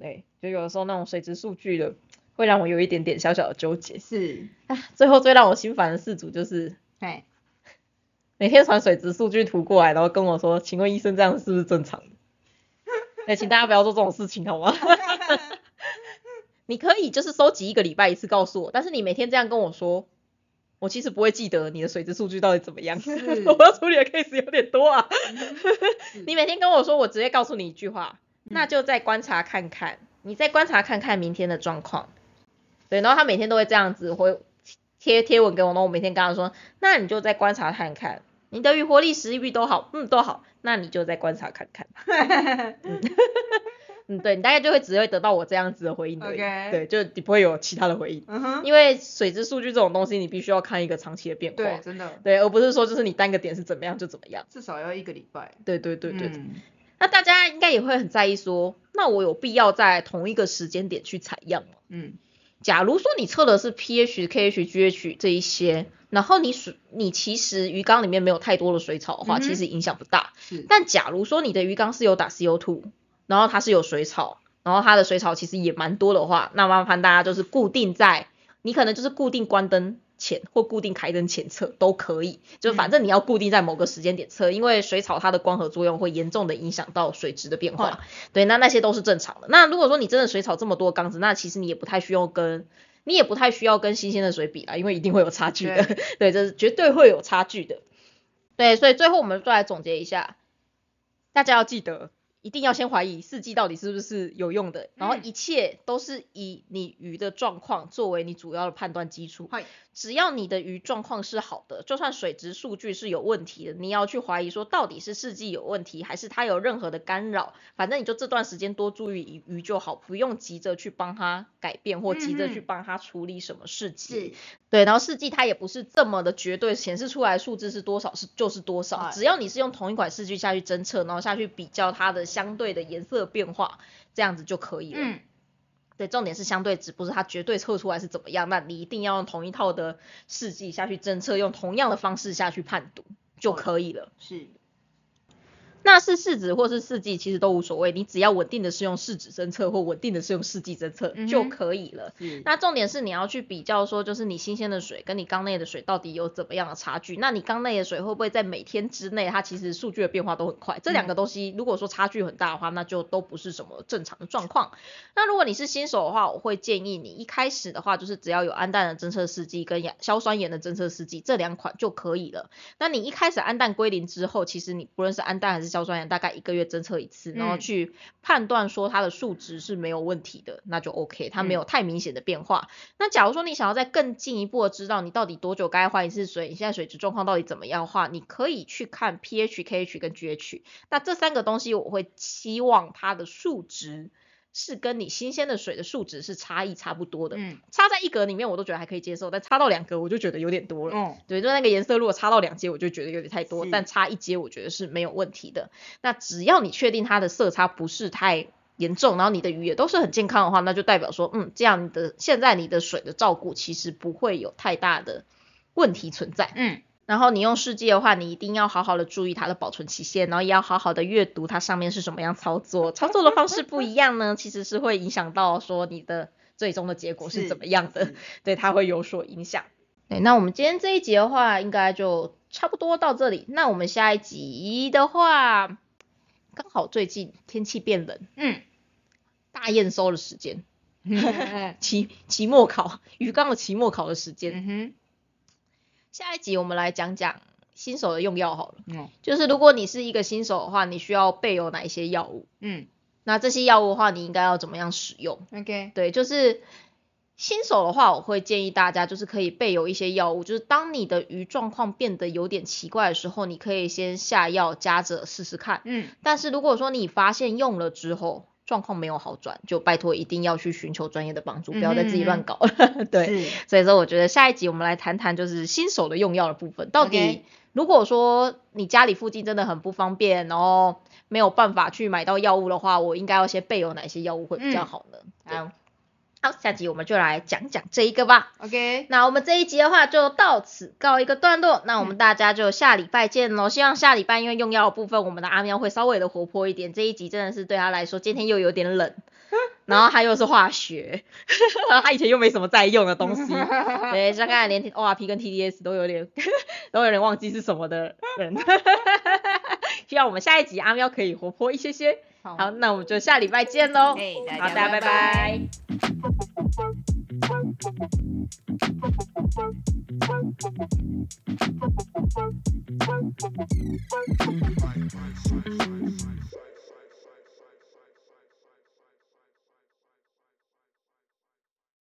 对，就有的时候那种水质数据的，会让我有一点点小小的纠结。是，啊，最后最让我心烦的事主就是哎，<laughs> 每天传水质数据图过来，然后跟我说，请问医生这样是不是正常的？<laughs> 哎，请大家不要做这种事情好吗？<laughs> 你可以就是收集一个礼拜一次告诉我，但是你每天这样跟我说，我其实不会记得你的水质数据到底怎么样。是我要处理的 case 有点多啊。你每天跟我说，我直接告诉你一句话，那就再观察看看，你再观察看看明天的状况。对，然后他每天都会这样子回贴贴文给我，然后我每天跟他说，那你就再观察看看，你的余活力、食欲都好，嗯，都好，那你就再观察看看。<laughs> 嗯，<laughs> 对你大概就会只会得到我这样子的回应而已 OK 对，就你不会有其他的回应，因为水质数据这种东西，你必须要看一个长期的变化，对，真的，对，而不是说就是你单个点是怎么样就怎么样。至少要一个礼拜。对对对对，嗯那大家应该也会很在意说，那我有必要在同一个时间点去采样吗？嗯假如说你测的是 pH、KH、GH 这一些，然后你水你其实鱼缸里面没有太多的水草的话，嗯其实影响不大。是，但假如说你的鱼缸是有打 CO2，然后它是有水草，然后它的水草其实也蛮多的话，那麻烦大家就是固定在，你可能就是固定关灯前或固定开灯前测都可以，就反正你要固定在某个时间点测，因为水草它的光合作用会严重的影响到水质的变化，对，那那些都是正常的。那如果说你真的水草这么多缸子，那其实你也不太需要跟。你也不太需要跟新鲜的水比啦，因为一定会有差距的，<laughs> 对，这是绝对会有差距的。对，所以最后我们再来总结一下，大家要记得，一定要先怀疑四季到底是不是有用的，然后嗯一切都是以你鱼的状况作为你主要的判断基础。只要你的鱼状况是好的，就算水质数据是有问题的，你要去怀疑说到底是试剂有问题，还是它有任何的干扰，反正你就这段时间多注意鱼就好，不用急着去帮它改变或急着去帮它处理什么事情。是，对，然后试剂它也不是这么的绝对，显示出来的数字是多少是就是多少，哎只要你是用同一款试剂下去侦测，然后下去比较它的相对的颜色变化，这样子就可以了。嗯，对，重点是相对值，不是它绝对测出来是怎么样，那你一定要用同一套的试剂下去侦测，用同样的方式下去判读就可以了。是，那是试纸或是试剂，其实都无所谓，你只要稳定的是用试纸侦测或稳定的是用试剂侦测就可以了。是，那重点是你要去比较说，就是你新鲜的水跟你缸内的水到底有怎么样的差距？那你缸内的水会不会在每天之内，它其实数据的变化都很快？这两个东西如果说差距很大的话，那就都不是什么正常的状况。那如果你是新手的话，我会建议你一开始的话，就是只要有氨氮的侦测试剂跟亚硝酸盐的侦测试剂这两款就可以了。那你一开始氨氮归零之后，其实你不论是氨氮还是硝酸盐大概一个月侦测一次，然后嗯去判断说它的数值是没有问题的，那就 OK，它没有太明显的变化。那假如说你想要再更进一步的知道你到底多久该换一次水，你现在水质状况到底怎么样的话，你可以去看 pH、KH 跟 GH。那这三个东西我会期望它的数值是跟你新鲜的水的数值是差异差不多的。嗯差在一格里面我都觉得还可以接受，但差到两格我就觉得有点多了。嗯对，就那个颜色如果差到两阶，我就觉得有点太多，但差一阶我觉得是没有问题的。那只要你确定它的色差不是太严重，然后你的鱼也都是很健康的话，那就代表说，嗯，这样你的现在你的水的照顾其实不会有太大的问题存在。嗯然后你用试剂的话，你一定要好好的注意它的保存期限，然后也要好好的阅读它上面是什么样操作，操作的方式不一样呢，其实是会影响到说你的最终的结果是是怎么样的是，对，它会有所影响。对，那我们今天这一集的话，应该就差不多到这里。那我们下一集的话，刚好最近天气变冷，嗯大验收的时间，<laughs> 嗯期期末考鱼缸的期末考的时间。嗯哼下一集我们来讲讲新手的用药好了。嗯就是如果你是一个新手的话，你需要备有哪一些药物？嗯那这些药物的话，你应该要怎么样使用？OK 对，就是新手的话，我会建议大家就是可以备有一些药物，就是当你的鱼状况变得有点奇怪的时候，你可以先下药加着试试看。嗯但是如果说你发现用了之后状况没有好转，就拜托一定要去寻求专业的帮助，不要再自己乱搞了。<laughs> 对，所以说我觉得下一集我们来谈谈就是新手的用药的部分，到底如果说你家里附近真的很不方便，然后没有办法去买到药物的话，我应该要先备有哪些药物会比较嗯好呢？好好，下集我们就来讲讲这一个吧。OK 那我们这一集的话就到此告一个段落，那我们大家就下礼拜见喽。希望下礼拜因为用药的部分，我们的阿喵会稍微的活泼一点。这一集真的是对他来说，今天又有点冷，<laughs> 然后他又是化学，然 <laughs> 后他以前又没什么在用的东西，<laughs> 对，像刚才连 ORP 跟 TDS 都有点都有点忘记是什么的人。希望我们下一集阿喵可以活泼一些些。好好，那我们就下礼拜见喽。哎好，大家拜拜。